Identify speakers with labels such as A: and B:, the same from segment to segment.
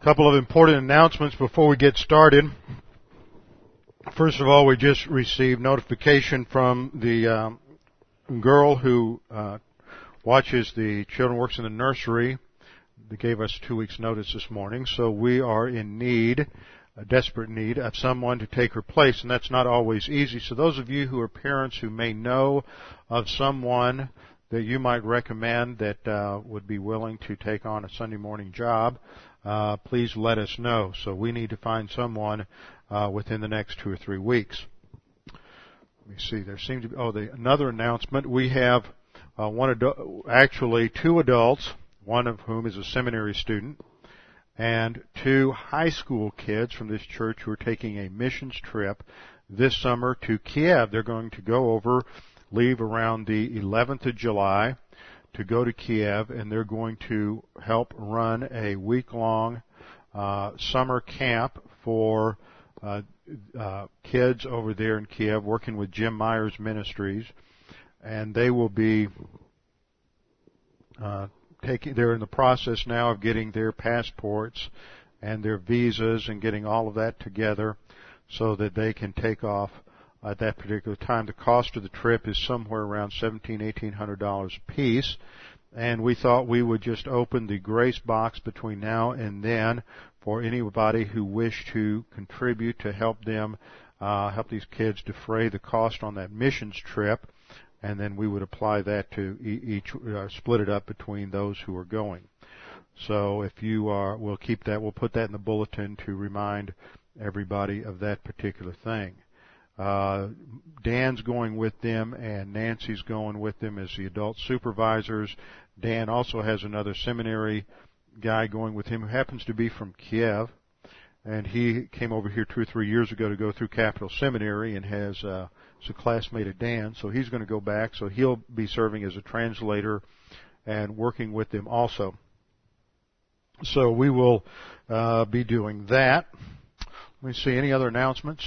A: A couple of important announcements before we get started. First of all, we just received notification from the um, girl who uh, watches the children works in the nursery. They gave us two weeks notice this morning, so we are in need, a desperate need of someone to take her place, and that's not always easy. So those of you who are parents who may know of someone that you might recommend that uh, would be willing to take on a Sunday morning job, uh, please let us know. So we need to find someone uh, within the next two or three weeks. Let me see. There seems to be oh, the, another announcement. We have uh, one adu- actually two adults, one of whom is a seminary student, and two high school kids from this church who are taking a missions trip this summer to Kiev. They're going to go over, leave around the 11th of July to go to Kiev, and they're going to help run a week-long uh, summer camp for uh, uh, kids over there in Kiev, working with Jim Myers Ministries, and they will be uh, taking. They're in the process now of getting their passports and their visas and getting all of that together, so that they can take off at that particular time. The cost of the trip is somewhere around seventeen, eighteen hundred dollars a piece. And we thought we would just open the grace box between now and then for anybody who wished to contribute to help them, uh, help these kids defray the cost on that missions trip. And then we would apply that to each, uh, split it up between those who are going. So if you are, we'll keep that, we'll put that in the bulletin to remind everybody of that particular thing. Uh, Dan's going with them and Nancy's going with them as the adult supervisors. Dan also has another seminary guy going with him who happens to be from Kiev. And he came over here two or three years ago to go through Capital Seminary and has, uh, is a classmate of Dan. So he's going to go back. So he'll be serving as a translator and working with them also. So we will, uh, be doing that. Let me see. Any other announcements?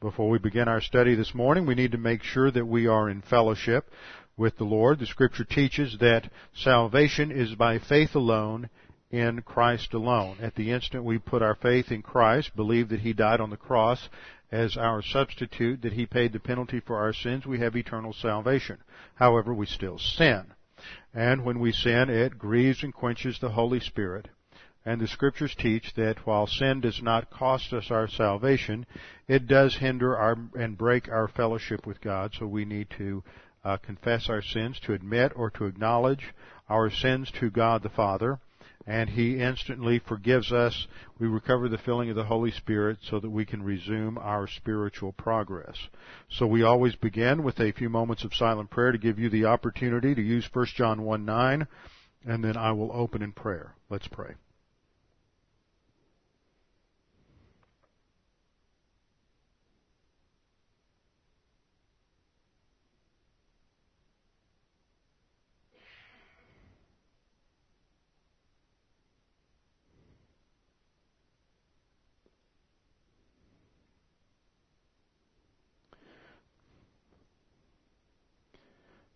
A: Before we begin our study this morning, we need to make sure that we are in fellowship with the Lord. The scripture teaches that salvation is by faith alone in Christ alone. At the instant we put our faith in Christ, believe that He died on the cross as our substitute, that He paid the penalty for our sins, we have eternal salvation. However, we still sin. And when we sin, it grieves and quenches the Holy Spirit and the scriptures teach that while sin does not cost us our salvation, it does hinder our and break our fellowship with God. So we need to uh, confess our sins, to admit or to acknowledge our sins to God the Father, and He instantly forgives us. We recover the filling of the Holy Spirit so that we can resume our spiritual progress. So we always begin with a few moments of silent prayer to give you the opportunity to use 1 John 1 9, and then I will open in prayer. Let's pray.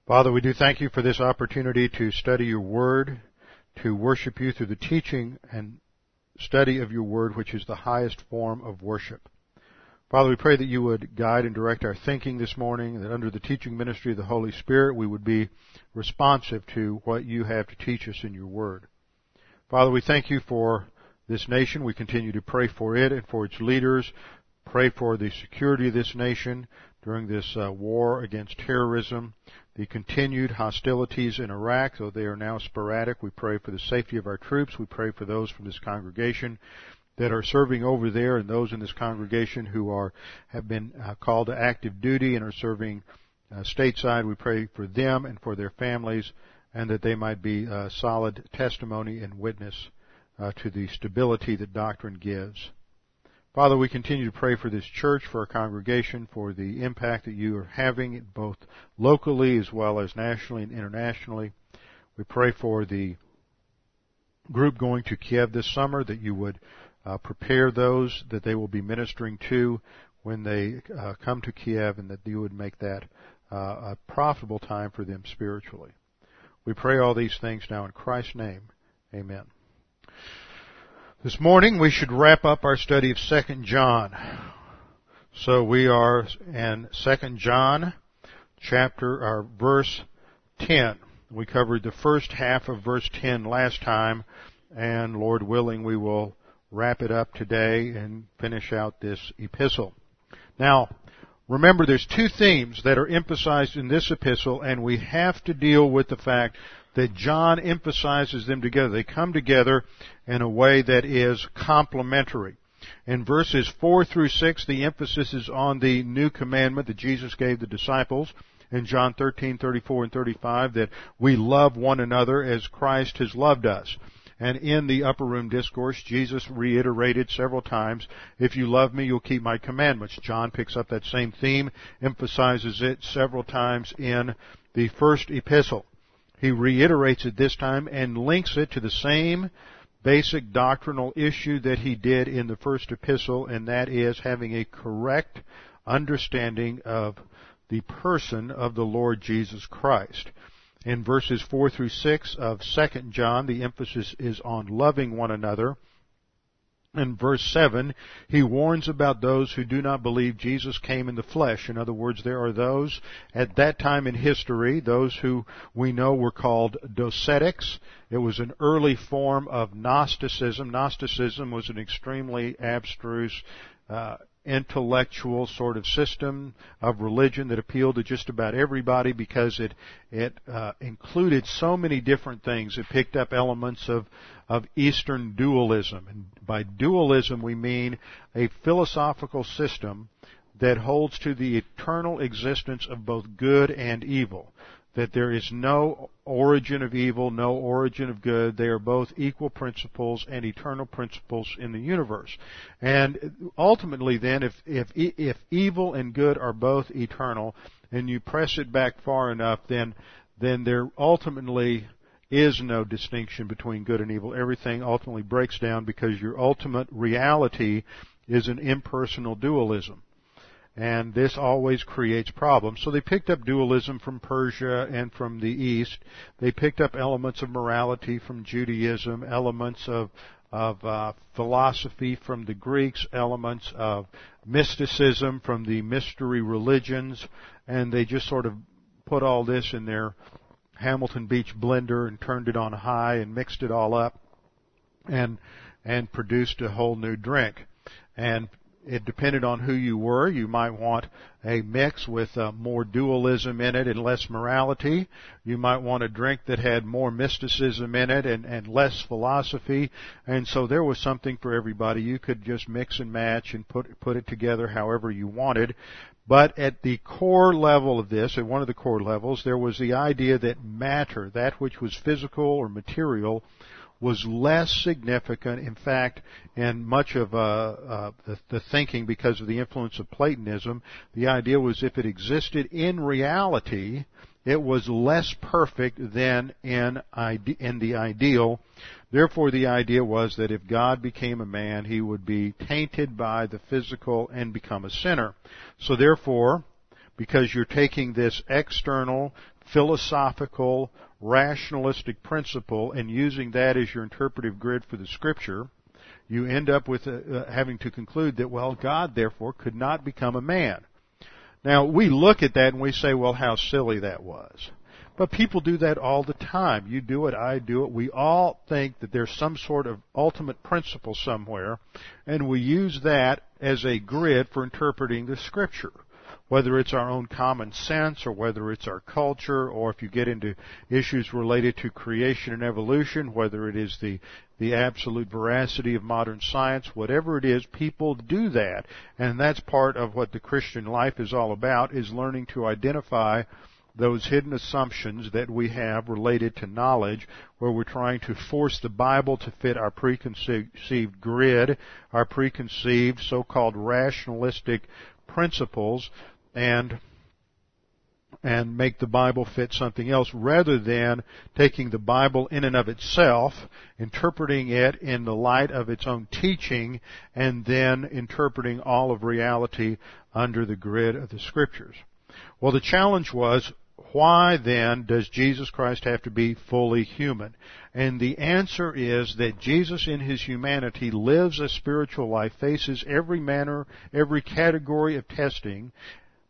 A: Father, we do thank you for this opportunity to study your word, to worship you through the teaching and study of your word, which is the highest form of worship. Father, we pray that you would guide and direct our thinking this morning, that under the teaching ministry of the Holy Spirit we would be responsive to what you have to teach us in your word. Father, we thank you for this nation. We continue to pray for it and for its leaders. Pray for the security of this nation during this uh, war against terrorism. The continued hostilities in Iraq, though they are now sporadic, we pray for the safety of our troops. We pray for those from this congregation that are serving over there and those in this congregation who are have been uh, called to active duty and are serving uh, stateside. We pray for them and for their families and that they might be a solid testimony and witness uh, to the stability that doctrine gives. Father, we continue to pray for this church, for our congregation, for the impact that you are having both locally as well as nationally and internationally. We pray for the group going to Kiev this summer that you would uh, prepare those that they will be ministering to when they uh, come to Kiev and that you would make that uh, a profitable time for them spiritually. We pray all these things now in Christ's name. Amen. This morning we should wrap up our study of 2 John. So we are in 2 John chapter or verse 10. We covered the first half of verse 10 last time and Lord willing we will wrap it up today and finish out this epistle. Now, remember there's two themes that are emphasized in this epistle and we have to deal with the fact that John emphasizes them together. They come together in a way that is complementary. In verses 4 through 6, the emphasis is on the new commandment that Jesus gave the disciples. In John 13, 34, and 35, that we love one another as Christ has loved us. And in the upper room discourse, Jesus reiterated several times, if you love me, you'll keep my commandments. John picks up that same theme, emphasizes it several times in the first epistle. He reiterates it this time and links it to the same basic doctrinal issue that he did in the first epistle, and that is having a correct understanding of the person of the Lord Jesus Christ. In verses 4 through 6 of 2 John, the emphasis is on loving one another. In verse 7, he warns about those who do not believe Jesus came in the flesh. In other words, there are those at that time in history, those who we know were called docetics. It was an early form of Gnosticism. Gnosticism was an extremely abstruse uh, intellectual sort of system of religion that appealed to just about everybody because it it uh, included so many different things. It picked up elements of of Eastern dualism, and by dualism we mean a philosophical system that holds to the eternal existence of both good and evil that there is no origin of evil, no origin of good. They are both equal principles and eternal principles in the universe. And ultimately then, if, if, if evil and good are both eternal, and you press it back far enough, then, then there ultimately is no distinction between good and evil. Everything ultimately breaks down because your ultimate reality is an impersonal dualism and this always creates problems. So they picked up dualism from Persia and from the East. They picked up elements of morality from Judaism, elements of of uh, philosophy from the Greeks, elements of mysticism from the mystery religions, and they just sort of put all this in their Hamilton Beach blender and turned it on high and mixed it all up and and produced a whole new drink. And it depended on who you were. You might want a mix with uh, more dualism in it and less morality. You might want a drink that had more mysticism in it and, and less philosophy. And so there was something for everybody. You could just mix and match and put put it together however you wanted. But at the core level of this, at one of the core levels, there was the idea that matter, that which was physical or material, was less significant. In fact, in much of uh, uh, the, the, thinking, because of the influence of Platonism, the idea was if it existed in reality, it was less perfect than in, in the ideal. Therefore, the idea was that if God became a man, he would be tainted by the physical and become a sinner. So therefore, because you're taking this external, philosophical, rationalistic principle and using that as your interpretive grid for the scripture, you end up with uh, uh, having to conclude that, well, God therefore could not become a man. Now, we look at that and we say, well, how silly that was. But people do that all the time. You do it, I do it. We all think that there's some sort of ultimate principle somewhere, and we use that as a grid for interpreting the scripture whether it's our own common sense or whether it's our culture or if you get into issues related to creation and evolution, whether it is the, the absolute veracity of modern science, whatever it is, people do that. And that's part of what the Christian life is all about, is learning to identify those hidden assumptions that we have related to knowledge, where we're trying to force the Bible to fit our preconceived grid, our preconceived so-called rationalistic principles, and and make the Bible fit something else rather than taking the Bible in and of itself, interpreting it in the light of its own teaching, and then interpreting all of reality under the grid of the scriptures. Well, the challenge was, why then does Jesus Christ have to be fully human? And the answer is that Jesus in his humanity lives a spiritual life, faces every manner, every category of testing,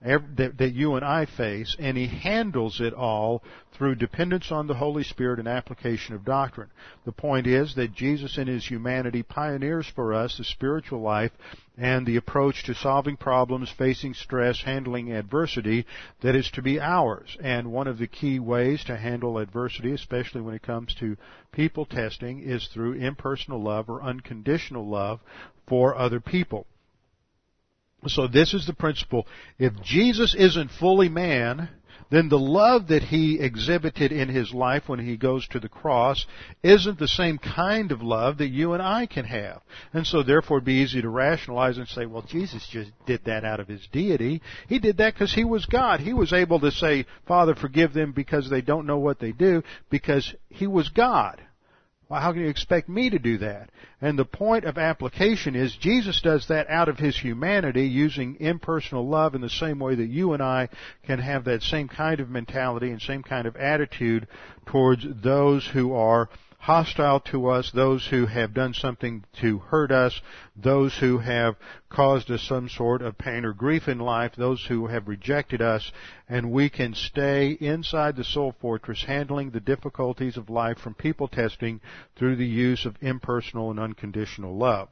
A: that, that you and I face, and he handles it all through dependence on the Holy Spirit and application of doctrine. The point is that Jesus in his humanity pioneers for us the spiritual life and the approach to solving problems, facing stress, handling adversity that is to be ours. And one of the key ways to handle adversity, especially when it comes to people testing, is through impersonal love or unconditional love for other people. So this is the principle. If Jesus isn't fully man, then the love that he exhibited in his life when he goes to the cross isn't the same kind of love that you and I can have. And so therefore it'd be easy to rationalize and say, well, Jesus just did that out of his deity. He did that because he was God. He was able to say, Father, forgive them because they don't know what they do, because he was God. Well, how can you expect me to do that? And the point of application is Jesus does that out of his humanity using impersonal love in the same way that you and I can have that same kind of mentality and same kind of attitude towards those who are hostile to us, those who have done something to hurt us, those who have caused us some sort of pain or grief in life, those who have rejected us, and we can stay inside the soul fortress handling the difficulties of life from people testing through the use of impersonal and unconditional love.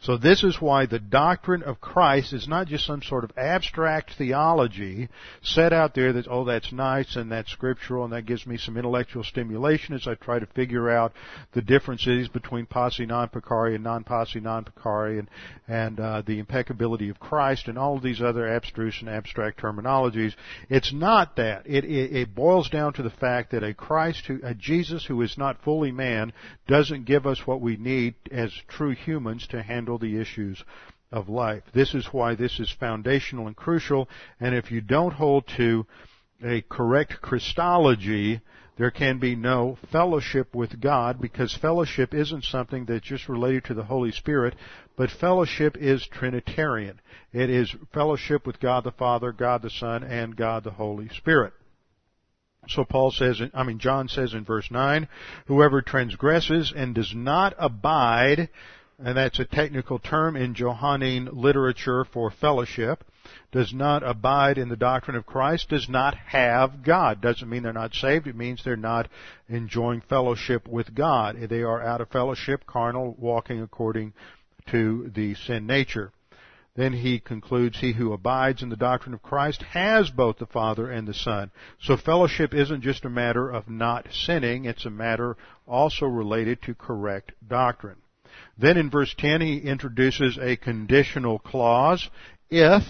A: So this is why the doctrine of Christ is not just some sort of abstract theology set out there that, oh, that's nice and that's scriptural and that gives me some intellectual stimulation as I try to figure out the differences between posse non peccare and non posse non peccare and, and uh, the impeccability of Christ and all of these other abstruse and abstract terminologies. It's not that. It, it, it boils down to the fact that a Christ who, a Jesus who is not fully man doesn't give us what we need as true humans to handle handle the issues of life. This is why this is foundational and crucial, and if you don't hold to a correct Christology, there can be no fellowship with God because fellowship isn't something that's just related to the Holy Spirit, but fellowship is Trinitarian. It is fellowship with God the Father, God the Son, and God the Holy Spirit. So Paul says, I mean John says in verse 9, whoever transgresses and does not abide and that's a technical term in Johannine literature for fellowship, does not abide in the doctrine of Christ, does not have God. Doesn't mean they're not saved, it means they're not enjoying fellowship with God. They are out of fellowship, carnal, walking according to the sin nature. Then he concludes, he who abides in the doctrine of Christ has both the Father and the Son. So fellowship isn't just a matter of not sinning, it's a matter also related to correct doctrine. Then in verse 10 he introduces a conditional clause. If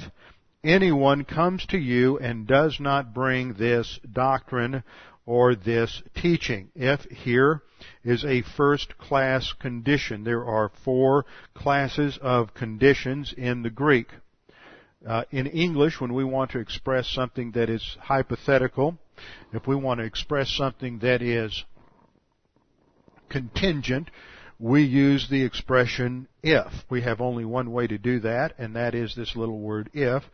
A: anyone comes to you and does not bring this doctrine or this teaching. If here is a first class condition. There are four classes of conditions in the Greek. Uh, in English, when we want to express something that is hypothetical, if we want to express something that is contingent, we use the expression if. We have only one way to do that, and that is this little word if.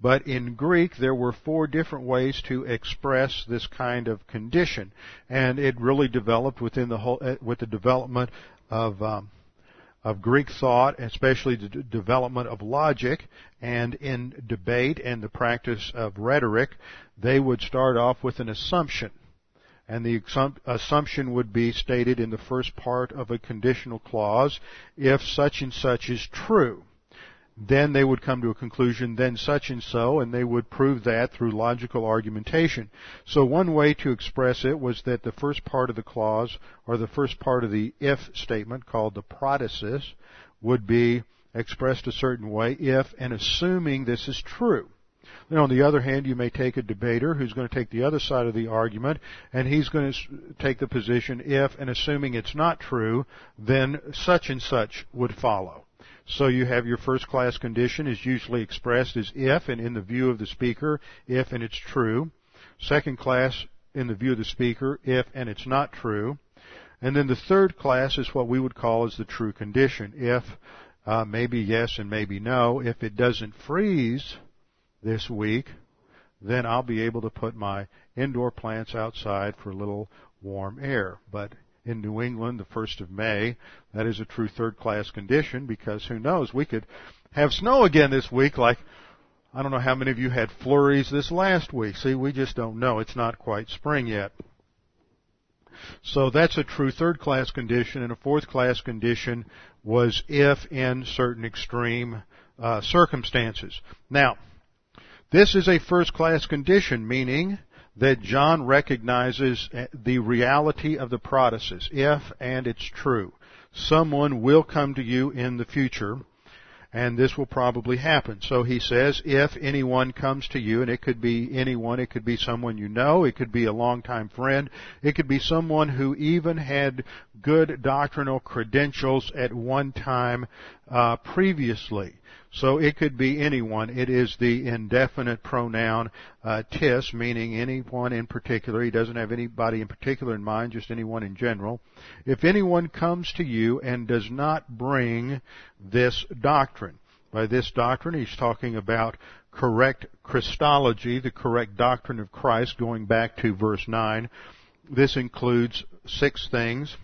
A: But in Greek, there were four different ways to express this kind of condition, and it really developed within the whole, uh, with the development of um, of Greek thought, especially the d- development of logic, and in debate and the practice of rhetoric, they would start off with an assumption. And the assumption would be stated in the first part of a conditional clause, if such and such is true then they would come to a conclusion, then such and so, and they would prove that through logical argumentation. So one way to express it was that the first part of the clause, or the first part of the if statement, called the protasis, would be expressed a certain way if and assuming this is true. Then on the other hand, you may take a debater who's going to take the other side of the argument, and he's going to take the position if and assuming it's not true, then such and such would follow. So you have your first class condition is usually expressed as if and in the view of the speaker, if and it's true. Second class in the view of the speaker, if and it's not true. And then the third class is what we would call as the true condition. If, uh, maybe yes and maybe no. If it doesn't freeze this week, then I'll be able to put my indoor plants outside for a little warm air. But in New England the 1st of May. That is a true third class condition because who knows, we could have snow again this week like I don't know how many of you had flurries this last week. See, we just don't know. It's not quite spring yet. So that's a true third class condition, and a fourth class condition was if in certain extreme uh, circumstances. Now, this is a first class condition, meaning that John recognizes eh, the reality of the protasis, if and it's true. Someone will come to you in the future, and this will probably happen. So he says, if anyone comes to you, and it could be anyone, it could be someone you know, it could be a longtime friend, it could be someone who even had good doctrinal credentials at one time uh, previously. So it could be anyone. It is the indefinite pronoun uh, tis, meaning anyone in particular. He doesn't have anybody in particular in mind, just anyone in general. If anyone comes to you and does not bring this doctrine, by this doctrine he's talking about correct Christology, the correct doctrine of Christ, going back to verse 9. This includes six things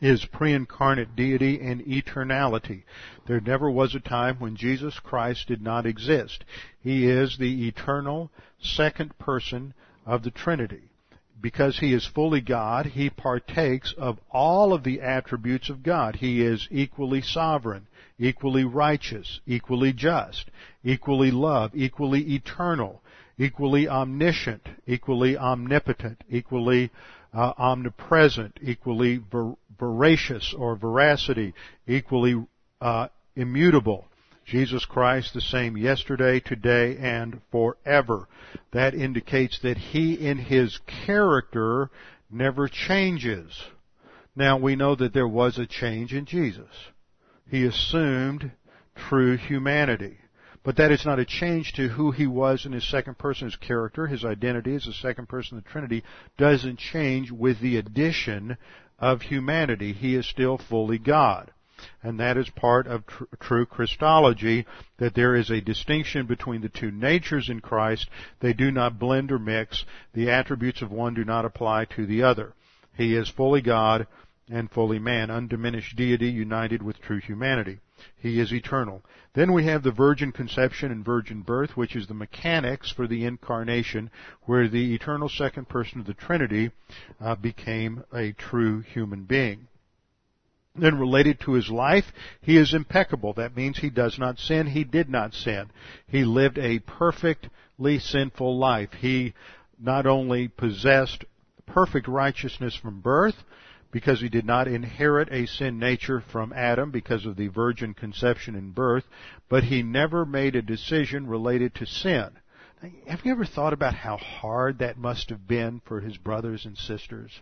A: his pre-incarnate deity and eternality. There never was a time when Jesus Christ did not exist. He is the eternal second person of the Trinity. Because he is fully God, he partakes of all of the attributes of God. He is equally sovereign, equally righteous, equally just, equally love, equally eternal, equally omniscient, equally omnipotent, equally uh, omnipresent, equally ver- veracious or veracity, equally uh, immutable. Jesus Christ the same yesterday, today, and forever. That indicates that He in His character never changes. Now we know that there was a change in Jesus. He assumed true humanity. But that is not a change to who he was in his second person. His character, his identity as the second person of the Trinity doesn't change with the addition of humanity. He is still fully God. And that is part of tr- true Christology, that there is a distinction between the two natures in Christ. They do not blend or mix. The attributes of one do not apply to the other. He is fully God and fully man, undiminished deity united with true humanity. He is eternal. Then we have the virgin conception and virgin birth, which is the mechanics for the incarnation, where the eternal second person of the Trinity uh, became a true human being. Then related to his life, he is impeccable. That means he does not sin. He did not sin. He lived a perfectly sinful life. He not only possessed perfect righteousness from birth, because he did not inherit a sin nature from Adam because of the virgin conception and birth, but he never made a decision related to sin. Have you ever thought about how hard that must have been for his brothers and sisters?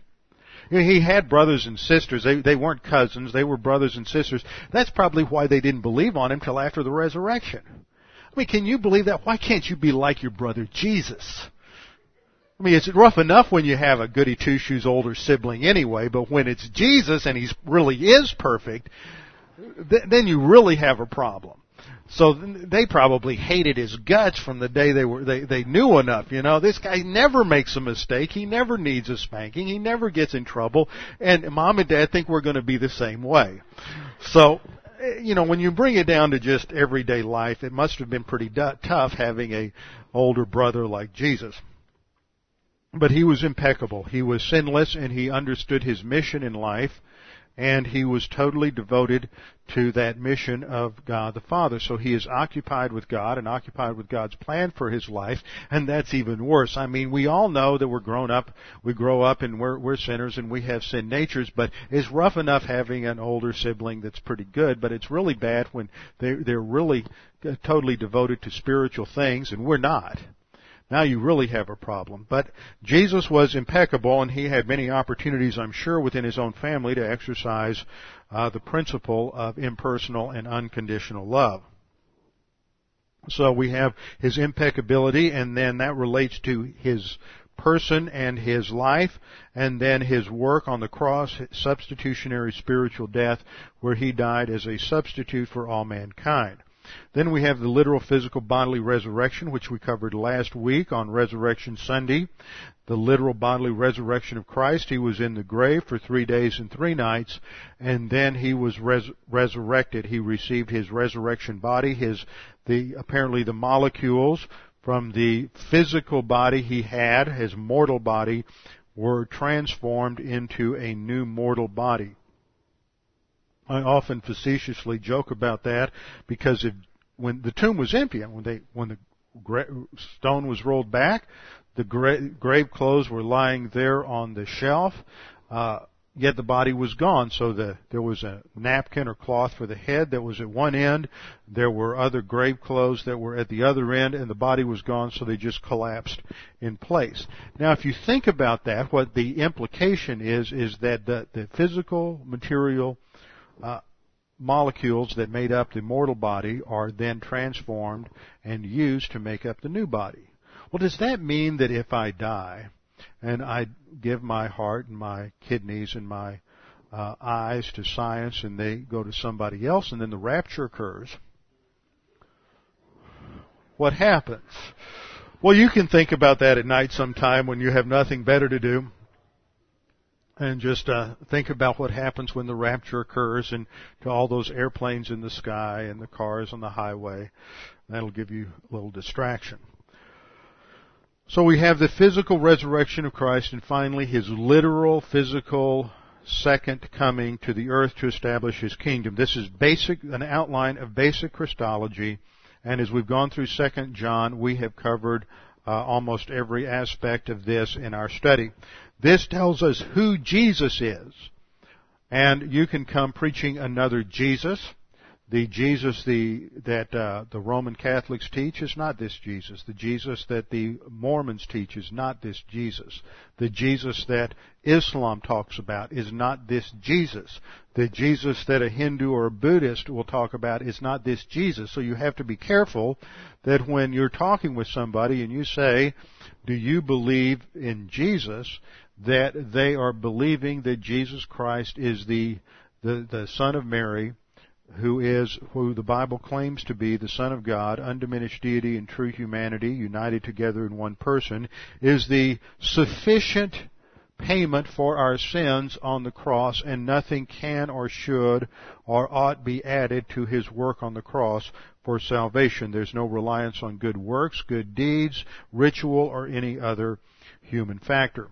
A: he had brothers and sisters. They, they weren't cousins. They were brothers and sisters. That's probably why they didn't believe on him till after the resurrection. I mean, can you believe that? Why can't you be like your brother Jesus? I mean, it's rough enough when you have a goody two shoes older sibling anyway, but when it's Jesus and he really is perfect, th- then you really have a problem. So they probably hated his guts from the day they were they they knew enough. You know, this guy never makes a mistake. He never needs a spanking. He never gets in trouble. And mom and dad think we're going to be the same way. So, eh, you know, when you bring it down to just everyday life, it must have been pretty d- tough having a older brother like Jesus. But he was impeccable. He was sinless and he understood his mission in life and he was totally devoted to that mission of God the Father. So he is occupied with God and occupied with God's plan for his life, and that's even worse. I mean, we all know that we're grown up, we grow up and we're, we're sinners and we have sin natures, but it's rough enough having an older sibling that's pretty good, but it's really bad when they, they're really totally devoted to spiritual things and we're not. Now you really have a problem. But Jesus was impeccable and he had many opportunities, I'm sure, within his own family to exercise uh, the principle of impersonal and unconditional love. So we have his impeccability and then that relates to his person and his life, and then his work on the cross, substitutionary spiritual death, where he died as a substitute for all mankind. Then we have the literal physical bodily resurrection, which we covered last week on Resurrection Sunday. The literal bodily resurrection of Christ. He was in the grave for three days and three nights, and then he was res- resurrected. He received his resurrection body, his, the, apparently the molecules from the physical body he had, his mortal body, were transformed into a new mortal body. I often facetiously joke about that because if, when the tomb was empty, when they when the gra- stone was rolled back, the gra- grave clothes were lying there on the shelf. Uh, yet the body was gone. So the, there was a napkin or cloth for the head that was at one end. There were other grave clothes that were at the other end, and the body was gone. So they just collapsed in place. Now, if you think about that, what the implication is is that the, the physical material uh, molecules that made up the mortal body are then transformed and used to make up the new body. Well, does that mean that if I die and I give my heart and my kidneys and my uh, eyes to science and they go to somebody else and then the rapture occurs, what happens? Well, you can think about that at night sometime when you have nothing better to do and just uh, think about what happens when the rapture occurs and to all those airplanes in the sky and the cars on the highway. That'll give you a little distraction. So we have the physical resurrection of Christ and finally his literal physical second coming to the earth to establish his kingdom. This is basic, an outline of basic Christology. And as we've gone through 2 John, we have covered uh, almost every aspect of this in our study. This tells us who Jesus is. And you can come preaching another Jesus. The Jesus the, that uh, the Roman Catholics teach is not this Jesus. The Jesus that the Mormons teach is not this Jesus. The Jesus that Islam talks about is not this Jesus. The Jesus that a Hindu or a Buddhist will talk about is not this Jesus. So you have to be careful that when you're talking with somebody and you say, do you believe in Jesus? That they are believing that Jesus Christ is the, the, the Son of Mary, who is, who the Bible claims to be the Son of God, undiminished deity and true humanity, united together in one person, is the sufficient payment for our sins on the cross and nothing can or should or ought be added to his work on the cross for salvation. There's no reliance on good works, good deeds, ritual, or any other human factor.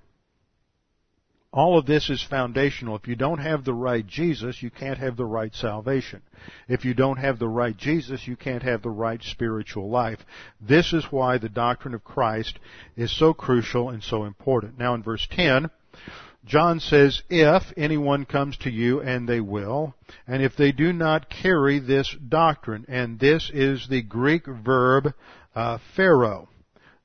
A: All of this is foundational. If you don't have the right Jesus, you can't have the right salvation. If you don't have the right Jesus, you can't have the right spiritual life. This is why the doctrine of Christ is so crucial and so important. Now in verse 10, John says, if anyone comes to you, and they will, and if they do not carry this doctrine, and this is the Greek verb uh, phero.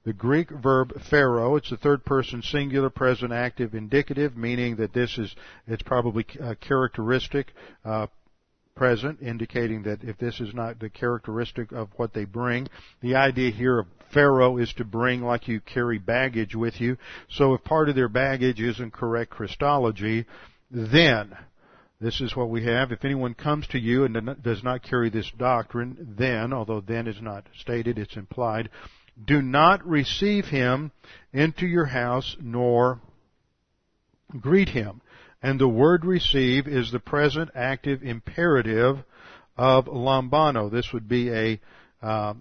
A: The Greek verb phero, it's the third person singular present active indicative, meaning that this is, it's probably a characteristic, uh, present, indicating that if this is not the characteristic of what they bring, the idea here of phero is to bring like you carry baggage with you. So if part of their baggage isn't correct Christology, then this is what we have. If anyone comes to you and does not carry this doctrine, then, although then is not stated, it's implied, do not receive him into your house nor greet him. And the word receive is the present active imperative of lambano. This would be a, uh,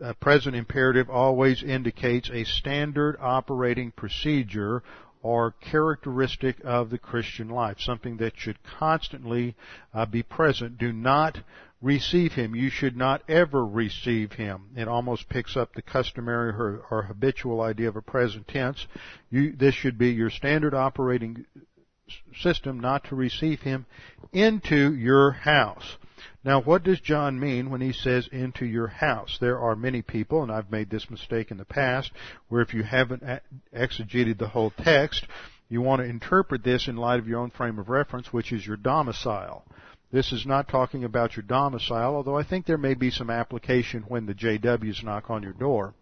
A: a present imperative always indicates a standard operating procedure or characteristic of the Christian life, something that should constantly uh, be present. Do not receive him. You should not ever receive him. It almost picks up the customary or, or habitual idea of a present tense. You, this should be your standard operating system not to receive him into your house. Now, what does John mean when he says into your house? There are many people, and I've made this mistake in the past, where if you haven't exegeted the whole text, you want to interpret this in light of your own frame of reference, which is your domicile. This is not talking about your domicile, although I think there may be some application when the JWs knock on your door.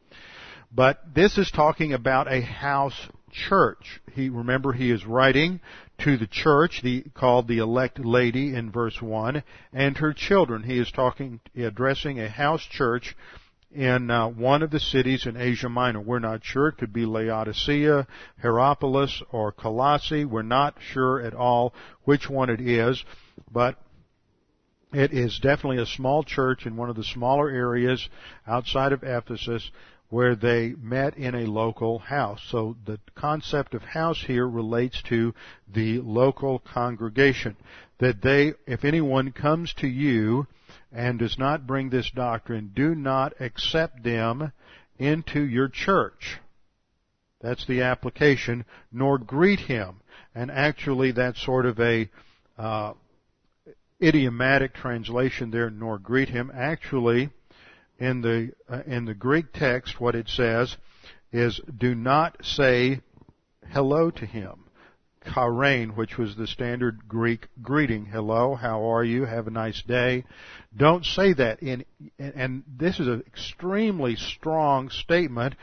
A: But this is talking about a house church. He remember he is writing to the church, the, called the elect lady in verse one, and her children. He is talking, addressing a house church in uh, one of the cities in Asia Minor. We're not sure. It could be Laodicea, Hierapolis, or Colossae. We're not sure at all which one it is, but it is definitely a small church in one of the smaller areas outside of Ephesus where they met in a local house. So the concept of house here relates to the local congregation. That they, if anyone comes to you and does not bring this doctrine, do not accept them into your church. That's the application, nor greet him. And actually that's sort of a, uh, idiomatic translation there, nor greet him. Actually, in the uh, in the Greek text, what it says is, do not say hello to him. Chairein, which was the standard Greek greeting. Hello, how are you? Have a nice day. Don't say that in, and this is an extremely strong statement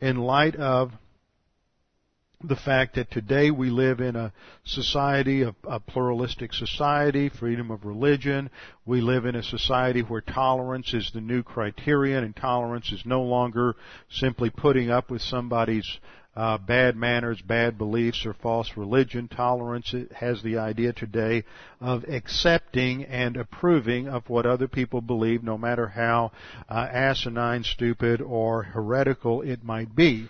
A: in light of the fact that today we live in a society, a, a, pluralistic society, freedom of religion. We live in a society where tolerance is the new criterion and tolerance is no longer simply putting up with somebody's uh, bad manners, bad beliefs, or false religion. Tolerance has the idea today of accepting and approving of what other people believe, no matter how uh, asinine, stupid, or heretical it might be.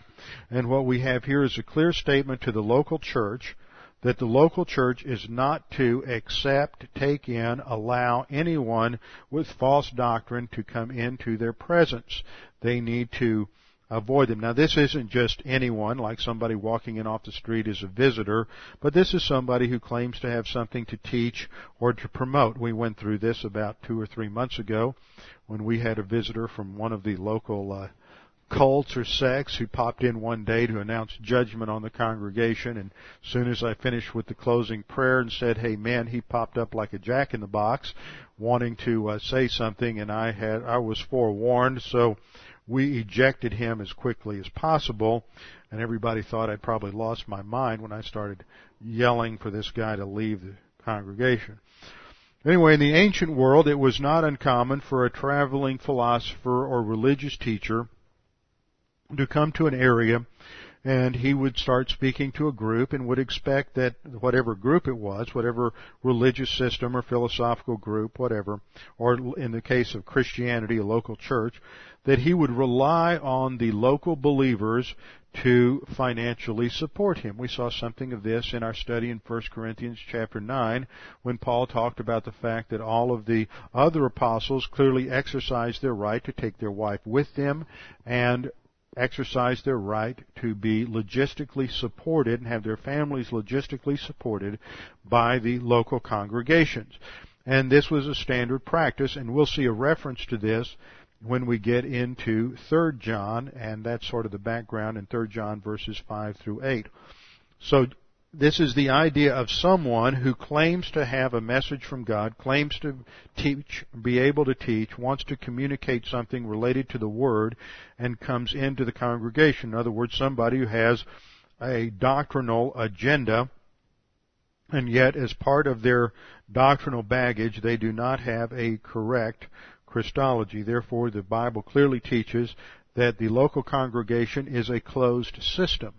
A: And what we have here is a clear statement to the local church that the local church is not to accept, take in, allow anyone with false doctrine to come into their presence. They need to avoid them. Now this isn't just anyone, like somebody walking in off the street as a visitor, but this is somebody who claims to have something to teach or to promote. We went through this about two or three months ago when we had a visitor from one of the local uh, cults or sects who popped in one day to announce judgment on the congregation and as soon as I finished with the closing prayer and said, hey man, he popped up like a jack in the box wanting to uh, say something and I had, I was forewarned so we ejected him as quickly as possible and everybody thought I'd probably lost my mind when I started yelling for this guy to leave the congregation. Anyway, in the ancient world, it was not uncommon for a traveling philosopher or religious teacher to come to an area and he would start speaking to a group and would expect that whatever group it was, whatever religious system or philosophical group, whatever, or in the case of Christianity, a local church, that he would rely on the local believers to financially support him. We saw something of this in our study in 1 Corinthians chapter 9 when Paul talked about the fact that all of the other apostles clearly exercised their right to take their wife with them and exercise their right to be logistically supported and have their families logistically supported by the local congregations. And this was a standard practice, and we'll see a reference to this when we get into 3 John, and that's sort of the background in 3 John verses 5 through 8. So this is the idea of someone who claims to have a message from God, claims to teach, be able to teach, wants to communicate something related to the Word, and comes into the congregation. In other words, somebody who has a doctrinal agenda, and yet as part of their doctrinal baggage, they do not have a correct Christology. Therefore, the Bible clearly teaches that the local congregation is a closed system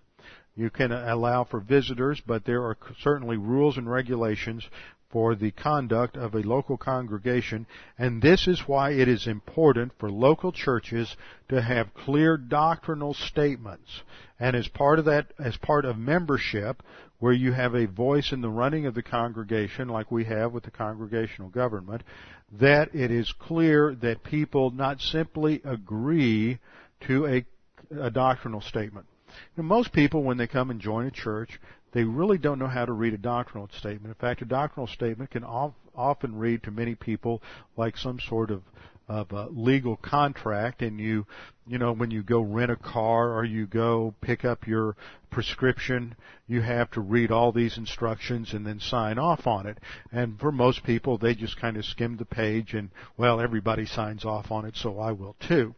A: You can allow for visitors, but there are certainly rules and regulations for the conduct of a local congregation, and this is why it is important for local churches to have clear doctrinal statements. And as part of that, as part of membership, where you have a voice in the running of the congregation, like we have with the congregational government, that it is clear that people not simply agree to a, a doctrinal statement. Now, most people, when they come and join a church, they really don't know how to read a doctrinal statement. In fact, a doctrinal statement can often read to many people like some sort of of a legal contract and you you know when you go rent a car or you go pick up your prescription you have to read all these instructions and then sign off on it and for most people they just kind of skim the page and well everybody signs off on it so I will too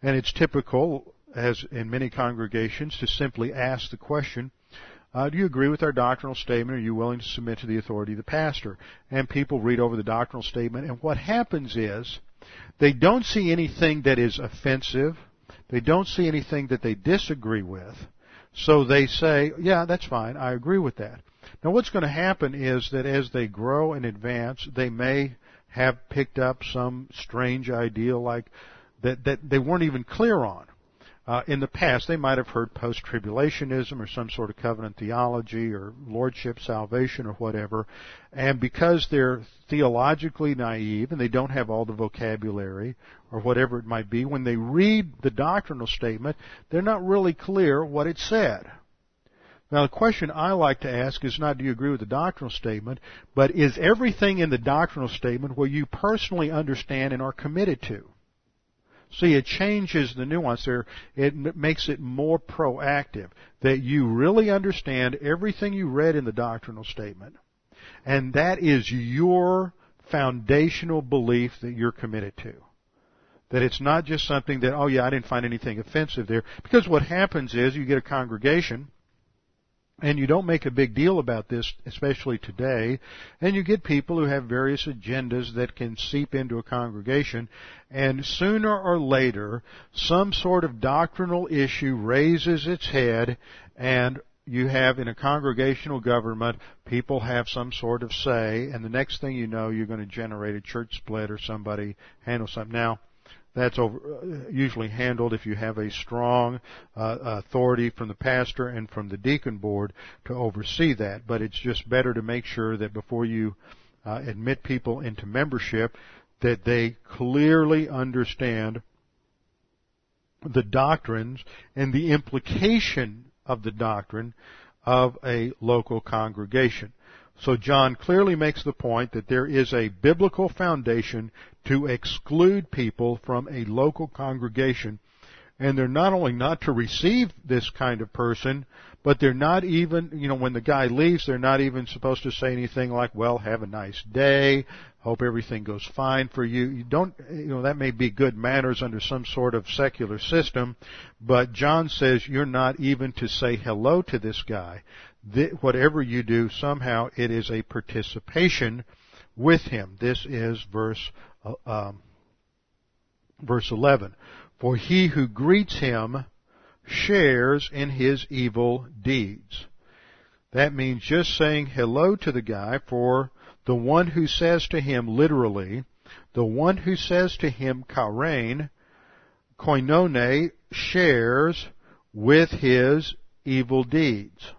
A: and it's typical as in many congregations to simply ask the question uh, do you agree with our doctrinal statement? Are you willing to submit to the authority of the pastor? And people read over the doctrinal statement, and what happens is they don't see anything that is offensive. They don't see anything that they disagree with. So they say, yeah, that's fine. I agree with that. Now what's going to happen is that as they grow and advance, they may have picked up some strange idea like that, that they weren't even clear on. Uh, in the past, they might have heard post-tribulationism or some sort of covenant theology or lordship salvation or whatever, and because they're theologically naive and they don't have all the vocabulary or whatever it might be, when they read the doctrinal statement, they're not really clear what it said. Now the question I like to ask is not do you agree with the doctrinal statement, but is everything in the doctrinal statement what you personally understand and are committed to? See, it changes the nuance there. It makes it more proactive that you really understand everything you read in the doctrinal statement. And that is your foundational belief that you're committed to. That it's not just something that, oh yeah, I didn't find anything offensive there. Because what happens is you get a congregation and you don't make a big deal about this, especially today, and you get people who have various agendas that can seep into a congregation, and sooner or later, some sort of doctrinal issue raises its head, and you have in a congregational government, people have some sort of say, and the next thing you know, you're going to generate a church split or somebody handle something. Now, that's over, uh, usually handled if you have a strong uh, authority from the pastor and from the deacon board to oversee that. But it's just better to make sure that before you uh, admit people into membership, that they clearly understand the doctrines and the implication of the doctrine of a local congregation. So John clearly makes the point that there is a biblical foundation to exclude people from a local congregation. And they're not only not to receive this kind of person, but they're not even, you know, when the guy leaves, they're not even supposed to say anything like, well, have a nice day, hope everything goes fine for you. You don't, you know, that may be good manners under some sort of secular system, but John says you're not even to say hello to this guy whatever you do, somehow it is a participation with him. This is verse uh, um, verse 11. For he who greets him shares in his evil deeds. That means just saying hello to the guy for the one who says to him literally, the one who says to him chairein, koinone, shares with his evil deeds.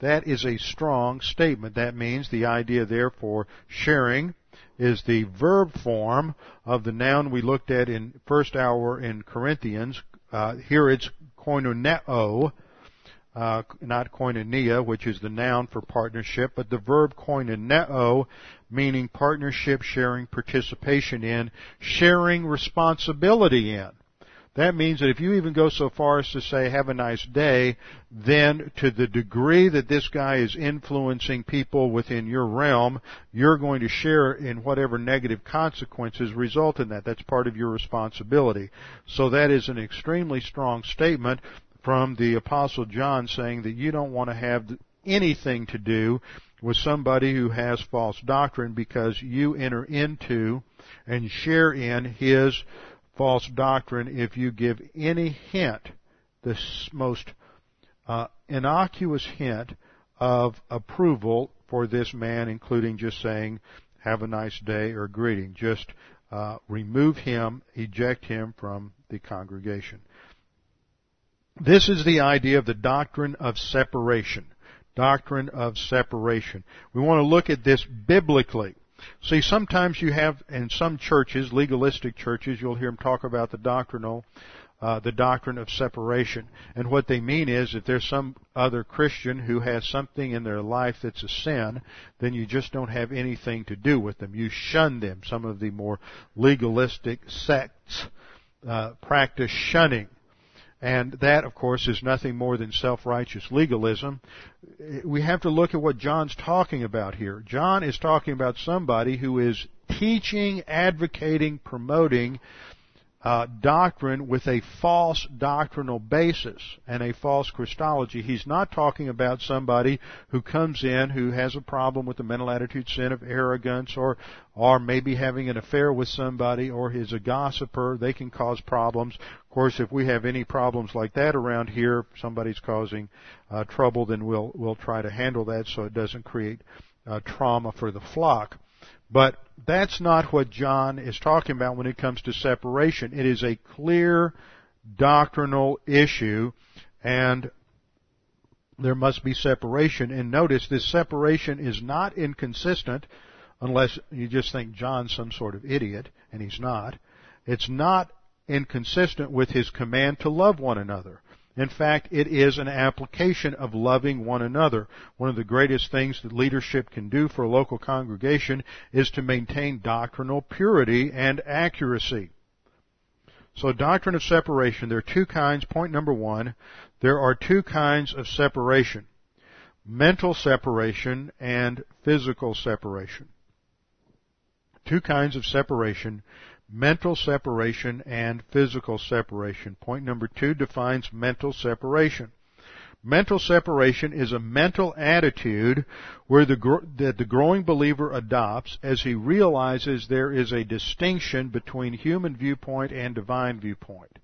A: That is a strong statement. That means the idea therefore sharing is the verb form of the noun we looked at in first hour in Corinthians. Uh, here it's koinoneo, uh, not koinonia, which is the noun for partnership, but the verb koinoneo, meaning partnership, sharing, participation in, sharing responsibility in. That means that if you even go so far as to say, have a nice day, then to the degree that this guy is influencing people within your realm, you're going to share in whatever negative consequences result in that. That's part of your responsibility. So that is an extremely strong statement from the apostle John saying that you don't want to have anything to do with somebody who has false doctrine because you enter into and share in his false doctrine if you give any hint, the most uh, innocuous hint of approval for this man, including just saying, have a nice day or greeting. Just uh, remove him, eject him from the congregation. This is the idea of the doctrine of separation. Doctrine of separation. We want to look at this biblically. See, sometimes you have, in some churches, legalistic churches, you'll hear them talk about the doctrinal uh, the doctrine of separation. And what they mean is if there's some other Christian who has something in their life that's a sin, then you just don't have anything to do with them. You shun them. Some of the more legalistic sects uh, practice shunning. And that, of course, is nothing more than self-righteous legalism. We have to look at what John's talking about here. John is talking about somebody who is teaching, advocating, promoting uh, doctrine with a false doctrinal basis and a false Christology. He's not talking about somebody who comes in who has a problem with the mental attitude sin of arrogance or or maybe having an affair with somebody or is a gossiper. They can cause problems. Of course, if we have any problems like that around here, somebody's causing uh, trouble, then we'll we'll try to handle that so it doesn't create uh, trauma for the flock. But that's not what John is talking about when it comes to separation. It is a clear doctrinal issue and there must be separation. And notice this separation is not inconsistent unless you just think John's some sort of idiot, and he's not. It's not inconsistent with his command to love one another. In fact, it is an application of loving one another. One of the greatest things that leadership can do for a local congregation is to maintain doctrinal purity and accuracy. So doctrine of separation, there are two kinds. Point number one, there are two kinds of separation. Mental separation and physical separation. Two kinds of separation mental separation and physical separation. Point number two defines mental separation. Mental separation is a mental attitude where the, that the growing believer adopts as he realizes there is a distinction between human viewpoint and divine viewpoint.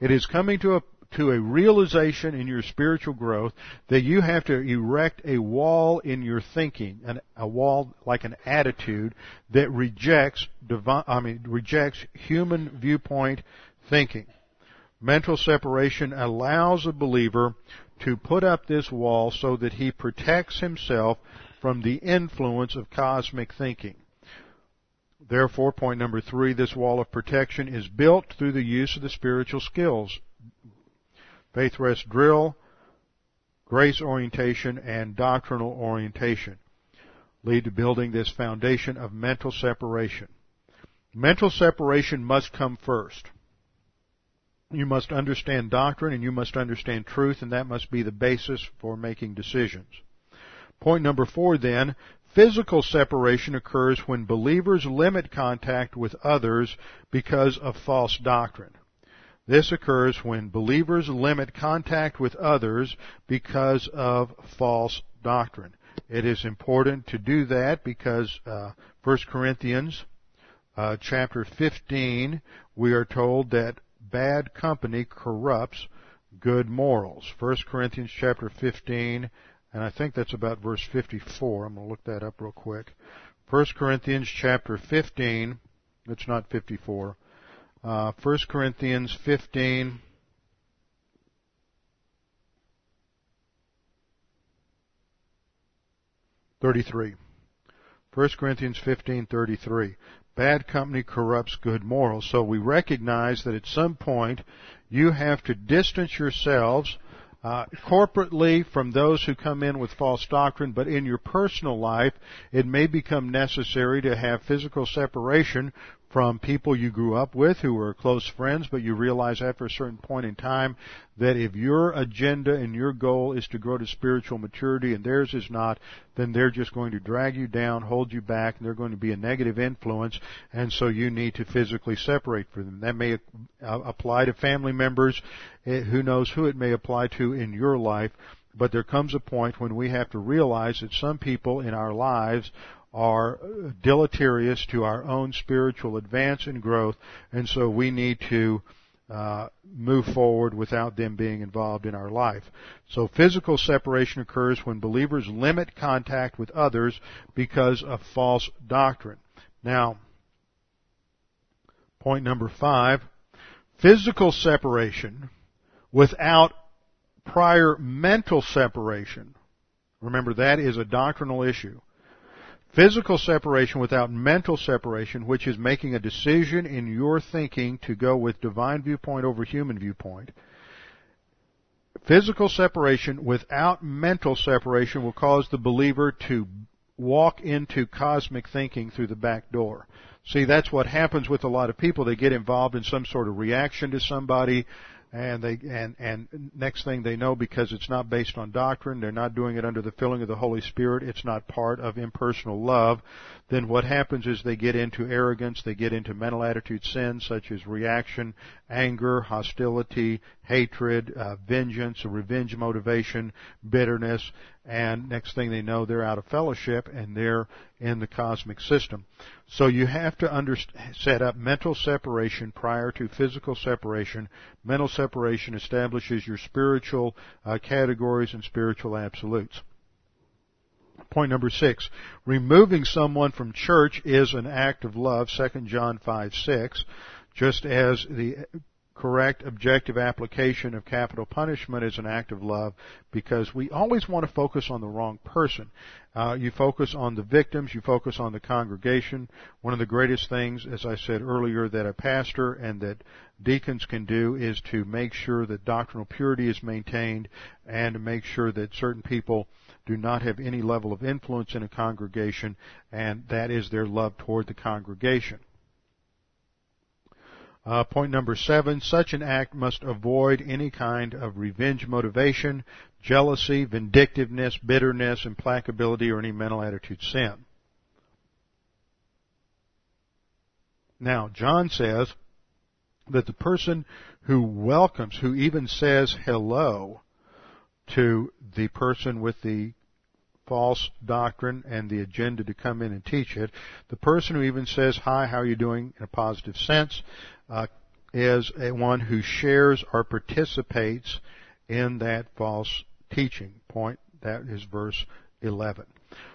A: It is coming to a to a realization in your spiritual growth that you have to erect a wall in your thinking, an, a wall like an attitude that rejects divine, I mean, rejects human viewpoint thinking. Mental separation allows a believer to put up this wall so that he protects himself from the influence of cosmic thinking. Therefore, point number three, this wall of protection is built through the use of the spiritual skills faith rest drill, grace orientation, and doctrinal orientation lead to building this foundation of mental separation. Mental separation must come first. You must understand doctrine and you must understand truth and that must be the basis for making decisions. Point number four then, physical separation occurs when believers limit contact with others because of false doctrine. This occurs when believers limit contact with others because of false doctrine. It is important to do that because uh, 1 Corinthians uh, chapter 15, we are told that bad company corrupts good morals. 1 Corinthians chapter 15, and I think that's about verse 54. I'm going to look that up real quick. 1 Corinthians chapter 15, it's not 54. Uh, 1 Corinthians 15. Thirty-three. 1 Corinthians 15:33. Bad company corrupts good morals. So we recognize that at some point you have to distance yourselves uh, corporately from those who come in with false doctrine, but in your personal life, it may become necessary to have physical separation from people you grew up with who were close friends, but you realize after a certain point in time that if your agenda and your goal is to grow to spiritual maturity and theirs is not, then they're just going to drag you down, hold you back, and they're going to be a negative influence, and so you need to physically separate from them. That may uh, apply to family members, eh, who knows who it may apply to in your life, but there comes a point when we have to realize that some people in our lives are deleterious to our own spiritual advance and growth, and so we need to uh, move forward without them being involved in our life. So physical separation occurs when believers limit contact with others because of false doctrine. Now, point number five, physical separation without prior mental separation. Remember that is a doctrinal issue. Physical separation without mental separation, which is making a decision in your thinking to go with divine viewpoint over human viewpoint. Physical separation without mental separation will cause the believer to walk into cosmic thinking through the back door. See, that's what happens with a lot of people. They get involved in some sort of reaction to somebody and they and and next thing they know because it's not based on doctrine they're not doing it under the filling of the holy spirit it's not part of impersonal love then what happens is they get into arrogance they get into mental attitude sins such as reaction anger hostility hatred uh, vengeance revenge motivation bitterness and next thing they know they're out of fellowship and they're in the cosmic system. So you have to under, set up mental separation prior to physical separation. Mental separation establishes your spiritual uh, categories and spiritual absolutes Point number six, removing someone from church is an act of love, 2 John 5, 6, just as the correct objective application of capital punishment is an act of love because we always want to focus on the wrong person. Uh, you focus on the victims, you focus on the congregation. One of the greatest things, as I said earlier, that a pastor and that deacons can do is to make sure that doctrinal purity is maintained and to make sure that certain people do not have any level of influence in a congregation and that is their love toward the congregation. Uh, point number seven, such an act must avoid any kind of revenge motivation, jealousy, vindictiveness, bitterness, implacability, or any mental attitude sin. Now, John says that the person who welcomes, who even says hello to the person with the false doctrine and the agenda to come in and teach it, the person who even says, hi, how are you doing in a positive sense, uh, is a one who shares or participates in that false teaching. Point. That is verse 11.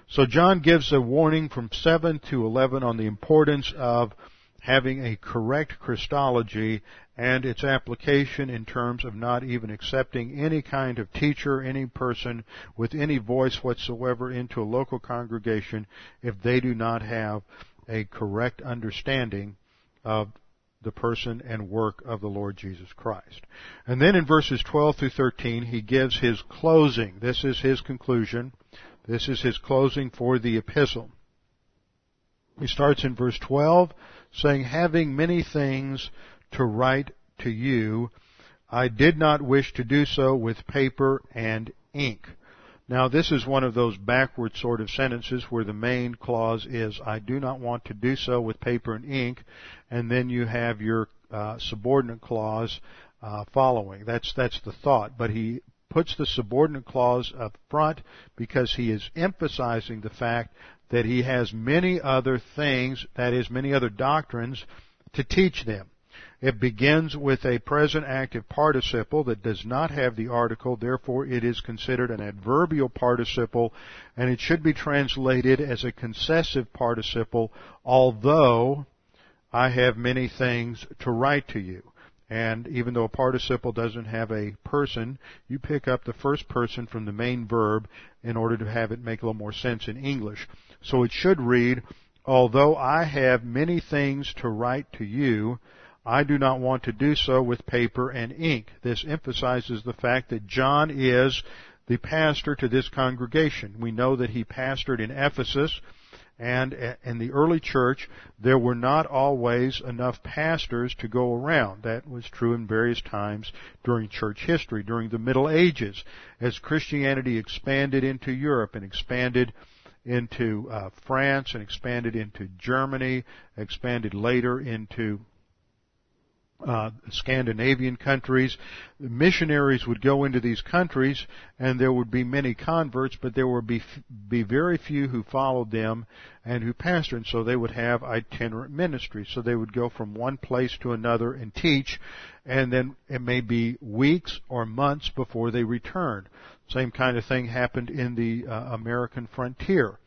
A: So John gives a warning from 7 to 11 on the importance of having a correct Christology and its application in terms of not even accepting any kind of teacher, any person with any voice whatsoever into a local congregation if they do not have a correct understanding of the person and work of the Lord Jesus Christ. And then in verses 12 through 13, he gives his closing. This is his conclusion. This is his closing for the epistle. He starts in verse 12 saying, having many things to write to you, I did not wish to do so with paper and ink. Now this is one of those backward sort of sentences where the main clause is, I do not want to do so with paper and ink, and then you have your uh, subordinate clause uh, following. That's, that's the thought, but he puts the subordinate clause up front because he is emphasizing the fact that he has many other things, that is, many other doctrines to teach them. It begins with a present active participle that does not have the article, therefore it is considered an adverbial participle, and it should be translated as a concessive participle, although I have many things to write to you. And even though a participle doesn't have a person, you pick up the first person from the main verb in order to have it make a little more sense in English. So it should read, although I have many things to write to you, I do not want to do so with paper and ink. This emphasizes the fact that John is the pastor to this congregation. We know that he pastored in Ephesus, and in the early church, there were not always enough pastors to go around. That was true in various times during church history, during the Middle Ages. As Christianity expanded into Europe and expanded into uh, France and expanded into Germany, expanded later into uh, Scandinavian countries. Missionaries would go into these countries, and there would be many converts, but there would be be very few who followed them and who pastored. And so they would have itinerant ministry. So they would go from one place to another and teach, and then it may be weeks or months before they returned. Same kind of thing happened in the uh, American frontier.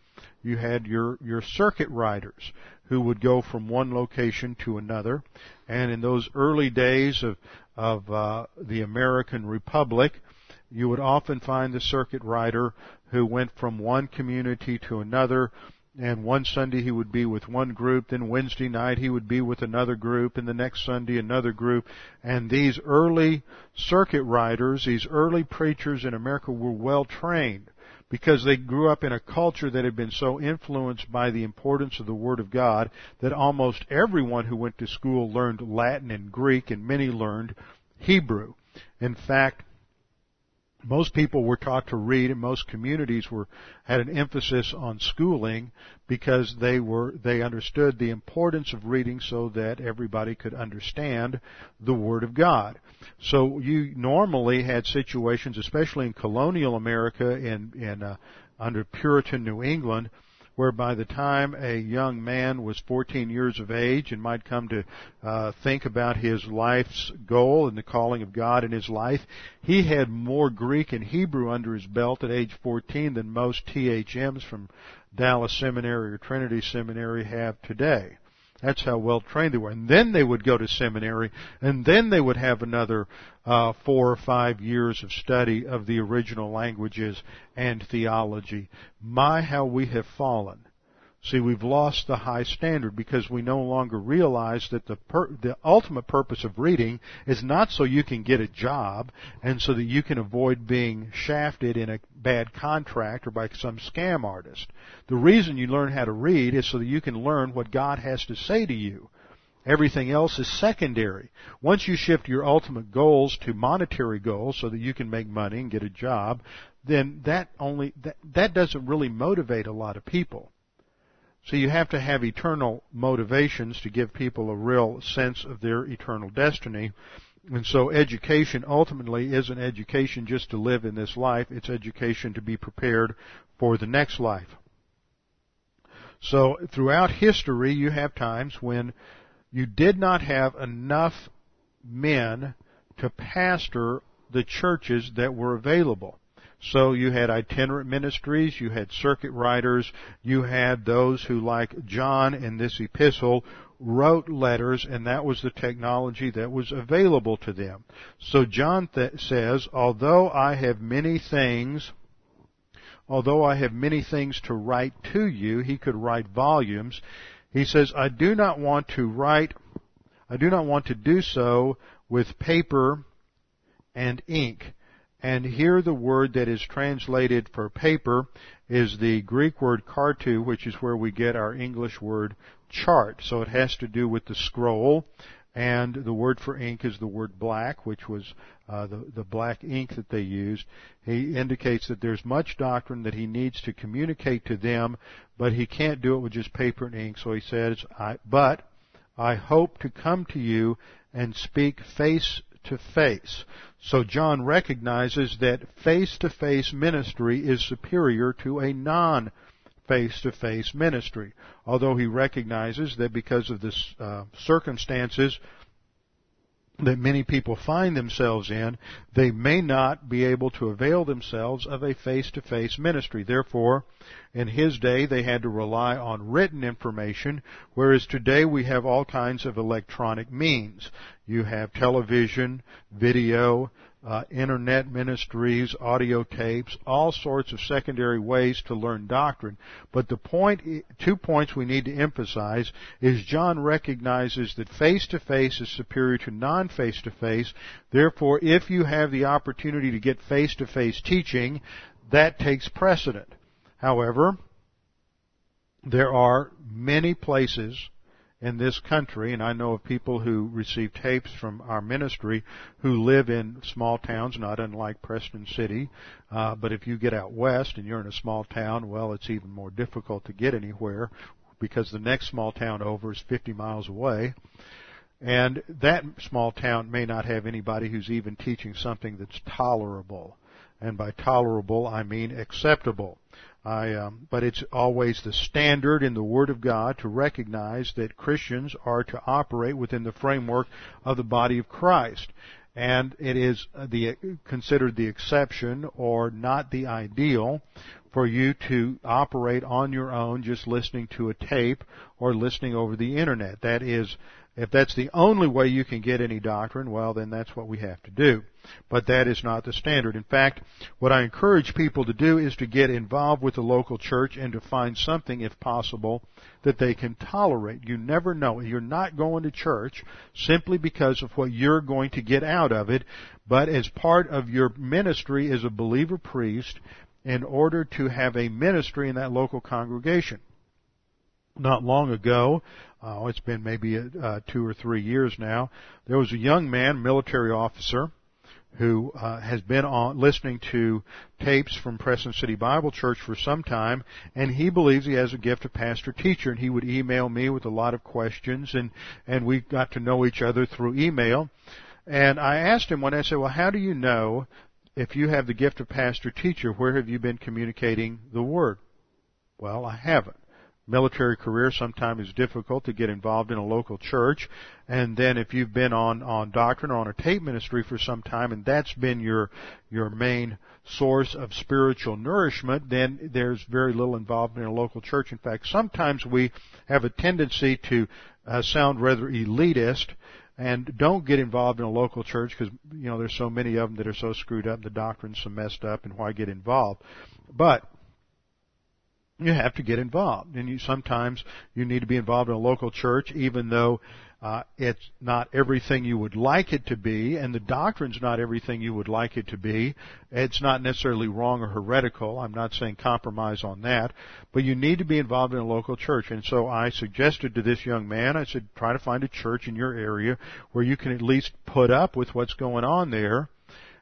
A: You had your your circuit riders who would go from one location to another. And in those early days of, of uh, the American Republic, you would often find the circuit rider who went from one community to another. And one Sunday he would be with one group, then Wednesday night he would be with another group, and the next Sunday another group. And these early circuit riders, these early preachers in America were well trained because they grew up in a culture that had been so influenced by the importance of the Word of God that almost everyone who went to school learned Latin and Greek and many learned Hebrew. In fact, most people were taught to read and most communities were had an emphasis on schooling because they were they understood the importance of reading so that everybody could understand the word of God. So you normally had situations especially in colonial America in in uh, under Puritan New England where by the time a young man was 14 years of age and might come to uh, think about his life's goal and the calling of God in his life, he had more Greek and Hebrew under his belt at age 14 than most THMs from Dallas Seminary or Trinity Seminary have today. That's how well trained they were. And then they would go to seminary, and then they would have another uh, four or five years of study of the original languages and theology. My, how we have fallen. See, we've lost the high standard because we no longer realize that the per- the ultimate purpose of reading is not so you can get a job and so that you can avoid being shafted in a bad contract or by some scam artist. The reason you learn how to read is so that you can learn what God has to say to you. Everything else is secondary. Once you shift your ultimate goals to monetary goals so that you can make money and get a job, then that only that, that doesn't really motivate a lot of people. So you have to have eternal motivations to give people a real sense of their eternal destiny. And so education ultimately isn't education just to live in this life, it's education to be prepared for the next life. So throughout history you have times when you did not have enough men to pastor the churches that were available. So you had itinerant ministries, you had circuit riders, you had those who, like John in this epistle, wrote letters, and that was the technology that was available to them. So John th- says, although I have many things, although I have many things to write to you, he could write volumes. He says, I do not want to write, I do not want to do so with paper and ink and here the word that is translated for paper is the Greek word kartu, which is where we get our English word chart. So it has to do with the scroll. And the word for ink is the word black, which was uh, the, the black ink that they used. He indicates that there's much doctrine that he needs to communicate to them, but he can't do it with just paper and ink. So he says, I, but I hope to come to you and speak face to face. So John recognizes that face to face ministry is superior to a non face to face ministry. Although he recognizes that because of the uh, circumstances that many people find themselves in, they may not be able to avail themselves of a face-to-face ministry. Therefore, in his day, they had to rely on written information, whereas today we have all kinds of electronic means. You have television, video, uh, internet ministries, audio tapes, all sorts of secondary ways to learn doctrine. But the point, two points we need to emphasize is John recognizes that face to face is superior to non face to face. Therefore, if you have the opportunity to get face to face teaching, that takes precedent. However, there are many places in this country, and I know of people who receive tapes from our ministry who live in small towns, not unlike Preston City. Uh, but if you get out west and you're in a small town, well, it's even more difficult to get anywhere because the next small town over is 50 miles away. And that small town may not have anybody who's even teaching something that's tolerable. And by tolerable, I mean acceptable. I, um, but it's always the standard in the Word of God to recognize that Christians are to operate within the framework of the body of Christ. And it is the, considered the exception or not the ideal for you to operate on your own just listening to a tape or listening over the internet. That is if that's the only way you can get any doctrine, well, then that's what we have to do. But that is not the standard. In fact, what I encourage people to do is to get involved with the local church and to find something, if possible, that they can tolerate. You never know. You're not going to church simply because of what you're going to get out of it, but as part of your ministry as a believer priest in order to have a ministry in that local congregation not long ago, uh, it's been maybe uh, two or three years now, there was a young man, military officer, who uh, has been on listening to tapes from Preston City Bible Church for some time, and he believes he has a gift of pastor teacher. And he would email me with a lot of questions, and and we got to know each other through email. And I asked him when I said, "Well, how do you know if you have the gift of pastor teacher? Where have you been communicating the word?" Well, I haven't military career sometimes is difficult to get involved in a local church. And then if you've been on on doctrine or on a tape ministry for some time and that's been your your main source of spiritual nourishment then there's very little involvement in a local church. In fact sometimes we have a tendency to uh, sound rather elitist and don't get involved in a local church because you know there's so many of them that are so screwed up and the doctrine's so messed up and why get involved? But you have to get involved. And you sometimes you need to be involved in a local church, even though uh, it's not everything you would like it to be, and the doctrine's not everything you would like it to be. It's not necessarily wrong or heretical. I'm not saying compromise on that, but you need to be involved in a local church. And so I suggested to this young man, I said, try to find a church in your area where you can at least put up with what's going on there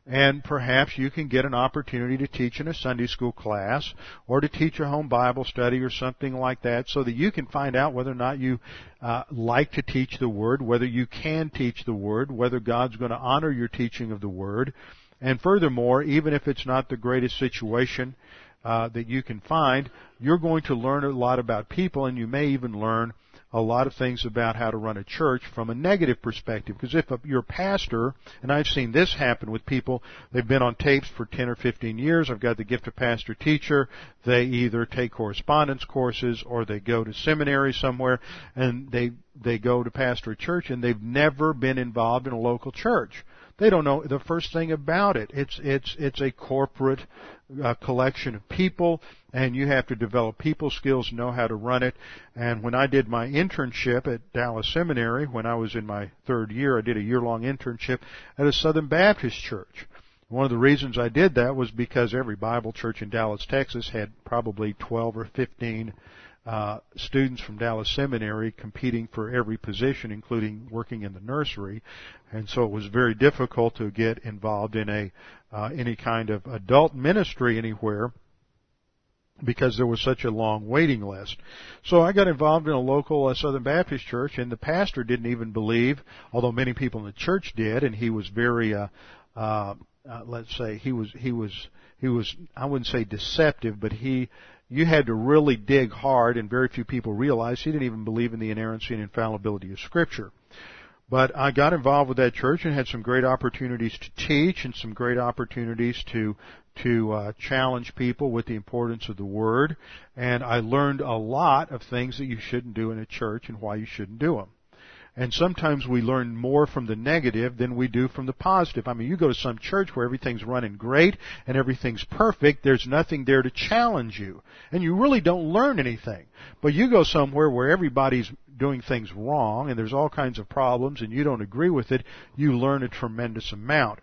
A: and perhaps you can get an opportunity to teach in a Sunday school class or to teach a home Bible study or something like that so that you can find out whether or not you uh, like to teach the Word, whether you can teach the Word, whether God's going to honor your teaching of the Word. And furthermore, even if it's not the greatest situation uh, that you can find, you're going to learn a lot about people and you may even learn a lot of things about how to run a church from a negative perspective. Because if a, your pastor, and I've seen this happen with people, they've been on tapes for 10 or 15 years, I've got the gift of pastor teacher, they either take correspondence courses or they go to seminary somewhere and they, they go to pastor a church and they've never been involved in a local church. They don't know the first thing about it. It's it's it's a corporate uh, collection of people, and you have to develop people skills, know how to run it. And when I did my internship at Dallas Seminary, when I was in my third year, I did a year-long internship at a Southern Baptist church. One of the reasons I did that was because every Bible church in Dallas, Texas had probably 12 or 15 uh, students from Dallas Seminary competing for every position, including working in the nursery, and so it was very difficult to get involved in a uh, any kind of adult ministry anywhere because there was such a long waiting list. So I got involved in a local uh, Southern Baptist church, and the pastor didn't even believe, although many people in the church did, and he was very, uh, uh, uh, let's say, he was he was he was I wouldn't say deceptive, but he you had to really dig hard, and very few people realized he didn't even believe in the inerrancy and infallibility of Scripture. But I got involved with that church and had some great opportunities to teach and some great opportunities to to uh, challenge people with the importance of the Word. And I learned a lot of things that you shouldn't do in a church and why you shouldn't do them. And sometimes we learn more from the negative than we do from the positive. I mean, you go to some church where everything's running great and everything's perfect, there's nothing there to challenge you. And you really don't learn anything. But you go somewhere where everybody's doing things wrong and there's all kinds of problems and you don't agree with it, you learn a tremendous amount.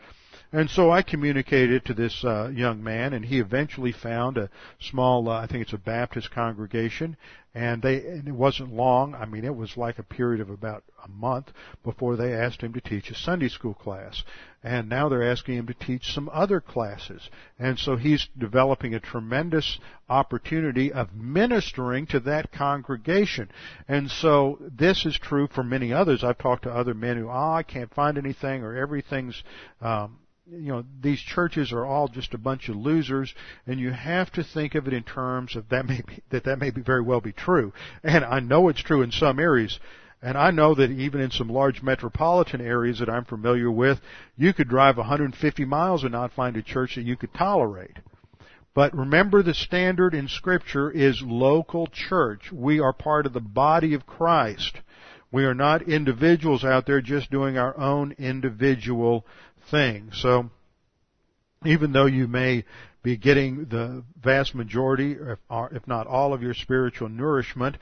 A: And so I communicated to this uh, young man, and he eventually found a small, uh, I think it's a Baptist congregation, and they and it wasn't long. I mean, it was like a period of about a month before they asked him to teach a Sunday school class, and now they're asking him to teach some other classes, and so he's developing a tremendous opportunity of ministering to that congregation, and so this is true for many others. I've talked to other men who, oh, I can't find anything, or everything's um, you know these churches are all just a bunch of losers and you have to think of it in terms of that may be, that that may be very well be true. And I know it's true in some areas and I know that even in some large metropolitan areas that I'm familiar with you could drive 150 miles and not find a church that you could tolerate. But remember the standard in scripture is local church. We are part of the body of Christ. We are not individuals out there just doing our own individual thing. So, even though you may be getting the vast majority, if not all of your spiritual nourishment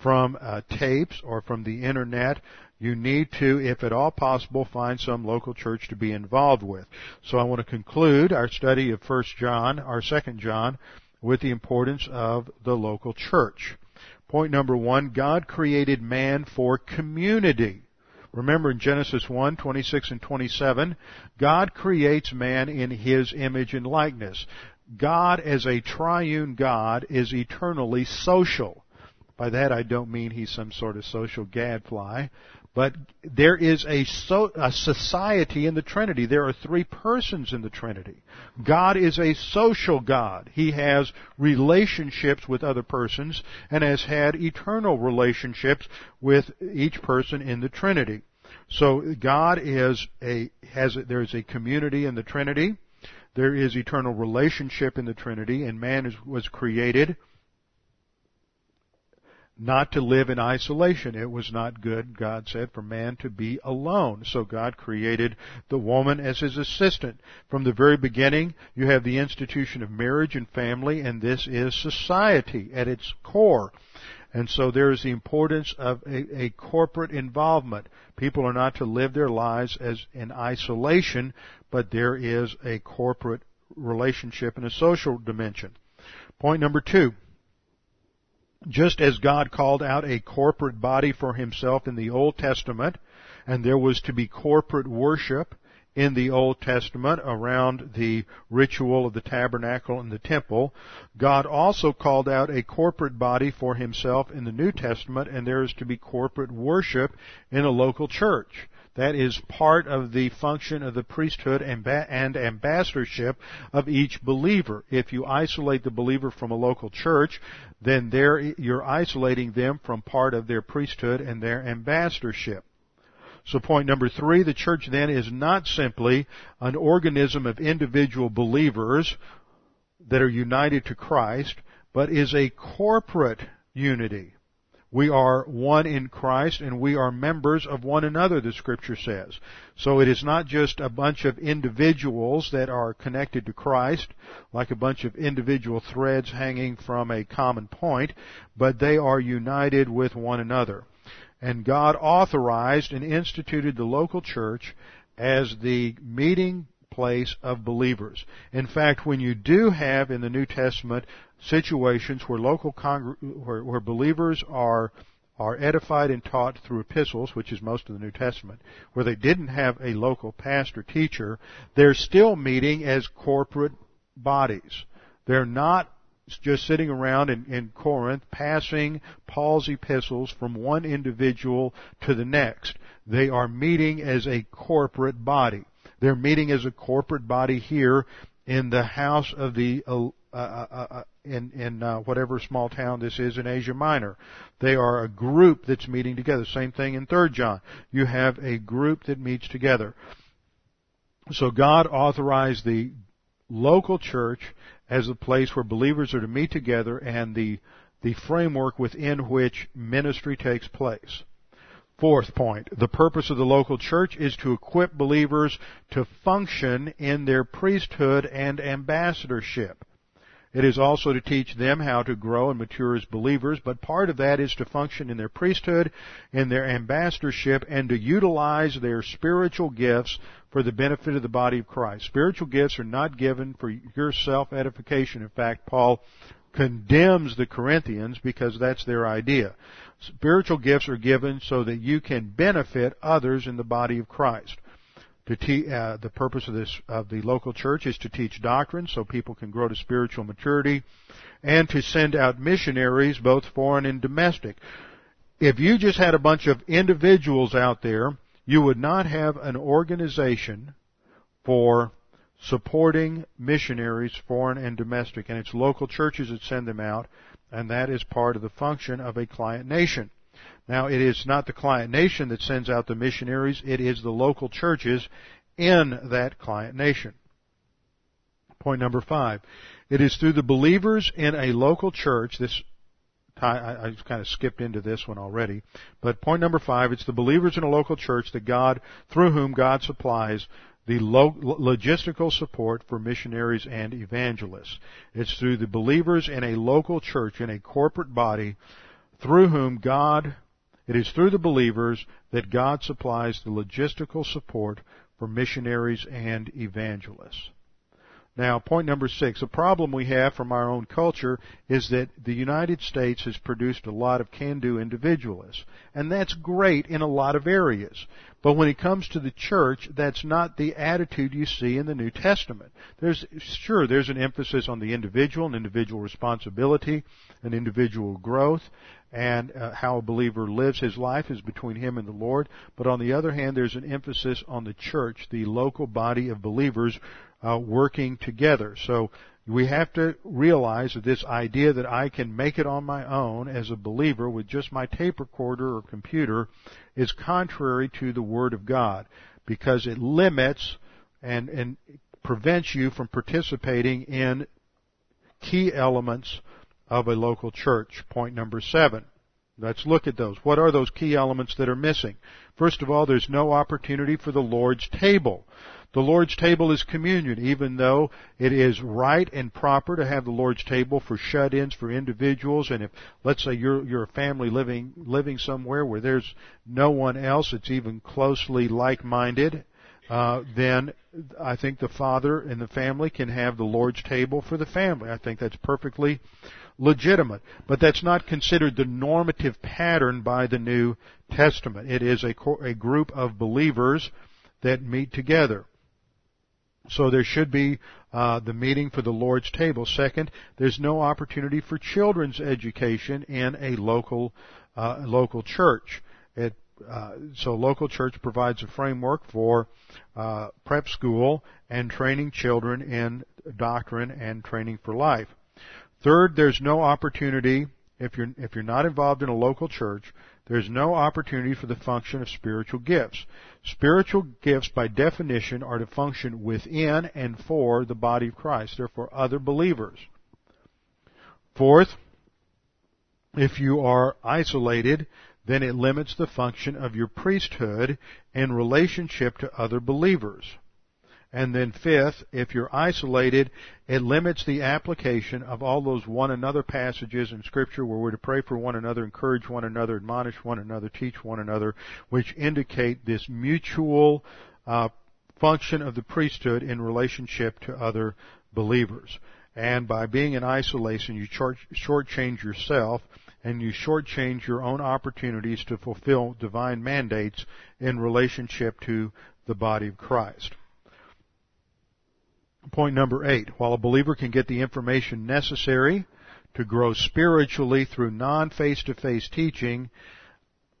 A: from uh, tapes or from the internet, you need to, if at all possible, find some local church to be involved with. So I want to conclude our study of 1 John, our 2nd John, with the importance of the local church. Point number one, God created man for community. Remember in Genesis 1, 26 and 27, God creates man in His image and likeness. God as a triune God is eternally social. By that I don't mean He's some sort of social gadfly, but there is a, so, a society in the Trinity. There are three persons in the Trinity. God is a social God. He has relationships with other persons and has had eternal relationships with each person in the Trinity. So God is a, has, there's a community in the Trinity. There is eternal relationship in the Trinity and man is, was created not to live in isolation. It was not good, God said, for man to be alone. So God created the woman as his assistant. From the very beginning, you have the institution of marriage and family, and this is society at its core. And so there is the importance of a, a corporate involvement. People are not to live their lives as in isolation, but there is a corporate relationship and a social dimension. Point number two. Just as God called out a corporate body for himself in the Old Testament, and there was to be corporate worship in the Old Testament around the ritual of the tabernacle and the temple, God also called out a corporate body for himself in the New Testament, and there is to be corporate worship in a local church. That is part of the function of the priesthood and, ambassadorship of each believer. If you isolate the believer from a local church, then there you're isolating them from part of their priesthood and their ambassadorship. So point number three, the church then is not simply an organism of individual believers that are united to Christ, but is a corporate unity. We are one in Christ and we are members of one another, the scripture says. So it is not just a bunch of individuals that are connected to Christ, like a bunch of individual threads hanging from a common point, but they are united with one another. And God authorized and instituted the local church as the meeting place of believers. In fact, when you do have in the New Testament situations where local where, where believers are are edified and taught through epistles, which is most of the New Testament, where they didn't have a local pastor teacher, they're still meeting as corporate bodies. They're not just sitting around in, in Corinth passing Paul's epistles from one individual to the next. They are meeting as a corporate body. They're meeting as a corporate body here in the house of the uh, uh, uh, uh in in uh, whatever small town this is in Asia Minor. They are a group that's meeting together. Same thing in Third John. You have a group that meets together. So God authorized the local church as a place where believers are to meet together and the the framework within which ministry takes place. Fourth point, the purpose of the local church is to equip believers to function in their priesthood and ambassadorship. It is also to teach them how to grow and mature as believers, but part of that is to function in their priesthood, in their ambassadorship, and to utilize their spiritual gifts for the benefit of the body of Christ. Spiritual gifts are not given for your self-edification. In fact, Paul condemns the Corinthians because that's their idea. Spiritual gifts are given so that you can benefit others in the body of Christ. Te- uh, the purpose of this of the local church is to teach doctrine so people can grow to spiritual maturity, and to send out missionaries, both foreign and domestic. If you just had a bunch of individuals out there, you would not have an organization for supporting missionaries, foreign and domestic, and it's local churches that send them out, and that is part of the function of a client nation. Now, it is not the client nation that sends out the missionaries, it is the local churches in that client nation. Point number five. It is through the believers in a local church, this I, I kind of skipped into this one already. But point number five, it's the believers in a local church that God, through whom God supplies the logistical support for missionaries and evangelists. It's through the believers in a local church, in a corporate body, through whom God, it is through the believers that God supplies the logistical support for missionaries and evangelists. Now, point number six, a problem we have from our own culture is that the United States has produced a lot of can-do individualists. And that's great in a lot of areas. But when it comes to the church, that's not the attitude you see in the New Testament. There's, sure, there's an emphasis on the individual and individual responsibility and individual growth and uh, how a believer lives his life is between him and the Lord. But on the other hand, there's an emphasis on the church, the local body of believers uh, working together. So we have to realize that this idea that I can make it on my own as a believer with just my tape recorder or computer is contrary to the Word of God because it limits and, and prevents you from participating in key elements of a local church. Point number seven. Let's look at those. What are those key elements that are missing? First of all, there's no opportunity for the Lord's table. The Lord's table is communion, even though it is right and proper to have the Lord's table for shut-ins for individuals. And if, let's say you're, you're a family living, living somewhere where there's no one else that's even closely like-minded, uh, then I think the father and the family can have the Lord's table for the family. I think that's perfectly legitimate. But that's not considered the normative pattern by the New Testament. It is a, a group of believers that meet together. So there should be uh, the meeting for the Lord's table. Second, there's no opportunity for children's education in a local uh, local church. It, uh, so local church provides a framework for uh, prep school and training children in doctrine and training for life. Third, there's no opportunity if you're if you're not involved in a local church there's no opportunity for the function of spiritual gifts. Spiritual gifts, by definition, are to function within and for the body of Christ. They're other believers. Fourth, if you are isolated, then it limits the function of your priesthood in relationship to other believers. And then fifth, if you're isolated, it limits the application of all those one another passages in scripture where we're to pray for one another, encourage one another, admonish one another, teach one another, which indicate this mutual uh, function of the priesthood in relationship to other believers. And by being in isolation, you shortchange yourself and you shortchange your own opportunities to fulfill divine mandates in relationship to the body of Christ. Point number eight. While a believer can get the information necessary to grow spiritually through non-face-to-face teaching,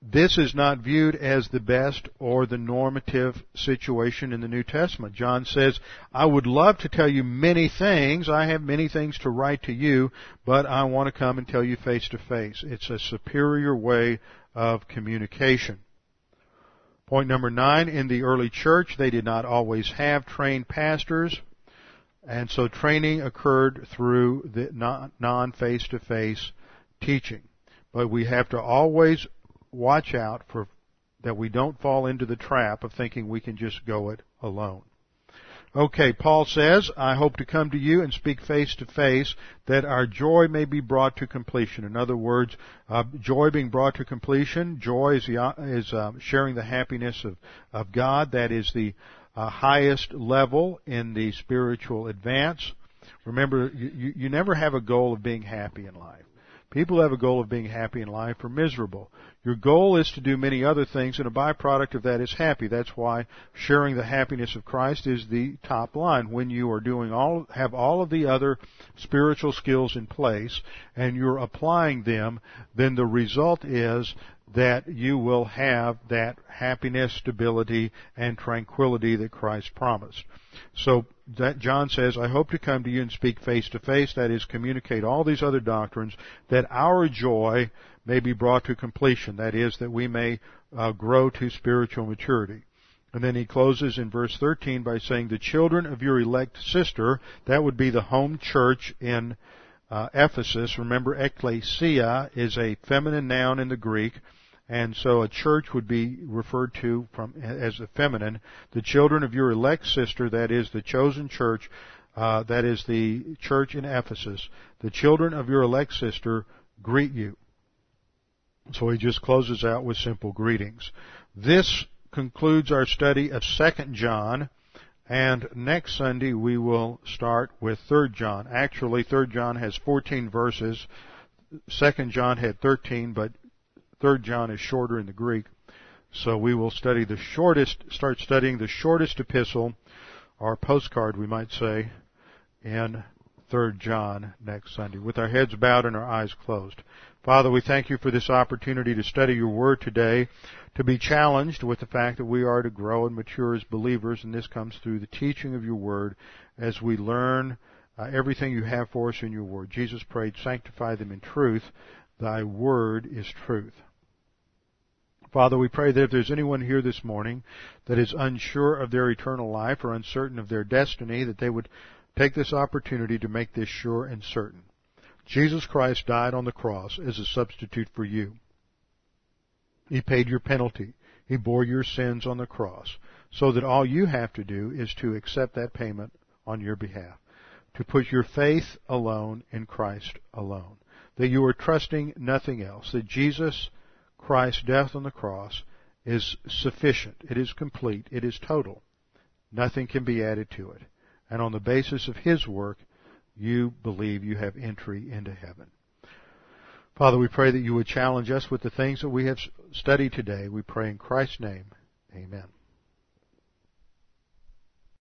A: this is not viewed as the best or the normative situation in the New Testament. John says, I would love to tell you many things. I have many things to write to you, but I want to come and tell you face to face. It's a superior way of communication. Point number nine, in the early church, they did not always have trained pastors. And so training occurred through the non face to face teaching. But we have to always watch out for that we don't fall into the trap of thinking we can just go it alone. Okay, Paul says, I hope to come to you and speak face to face that our joy may be brought to completion. In other words, uh, joy being brought to completion, joy is, the, is uh, sharing the happiness of, of God. That is the uh, highest level in the spiritual advance. Remember, you, you never have a goal of being happy in life. People have a goal of being happy in life or miserable. Your goal is to do many other things, and a byproduct of that is happy. That's why sharing the happiness of Christ is the top line. When you are doing all, have all of the other spiritual skills in place, and you're applying them, then the result is that you will have that happiness, stability, and tranquility that Christ promised. So that John says, I hope to come to you and speak face to face, that is, communicate all these other doctrines, that our joy may be brought to completion, that is, that we may uh, grow to spiritual maturity. And then he closes in verse 13 by saying, the children of your elect sister, that would be the home church in uh, Ephesus. Remember, ecclesia is a feminine noun in the Greek. And so a church would be referred to from as a feminine. The children of your elect sister, that is the chosen church, uh, that is the church in Ephesus. The children of your elect sister greet you. So he just closes out with simple greetings. This concludes our study of 2nd John. And next Sunday we will start with 3rd John. Actually, 3rd John has 14 verses. 2nd John had 13, but Third John is shorter in the Greek. So we will study the shortest, start studying the shortest epistle, or postcard we might say, in Third John next Sunday, with our heads bowed and our eyes closed. Father, we thank you for this opportunity to study your word today, to be challenged with the fact that we are to grow and mature as believers, and this comes through the teaching of your word as we learn uh, everything you have for us in your word. Jesus prayed, sanctify them in truth. Thy word is truth. Father, we pray that if there's anyone here this morning that is unsure of their eternal life or uncertain of their destiny, that they would take this opportunity to make this sure and certain. Jesus Christ died on the cross as a substitute for you. He paid your penalty. He bore your sins on the cross so that all you have to do is to accept that payment on your behalf. To put your faith alone in Christ alone. That you are trusting nothing else. That Jesus Christ's death on the cross is sufficient. It is complete. It is total. Nothing can be added to it. And on the basis of His work, you believe you have entry into heaven. Father, we pray that you would challenge us with the things that we have studied today. We pray in Christ's name. Amen.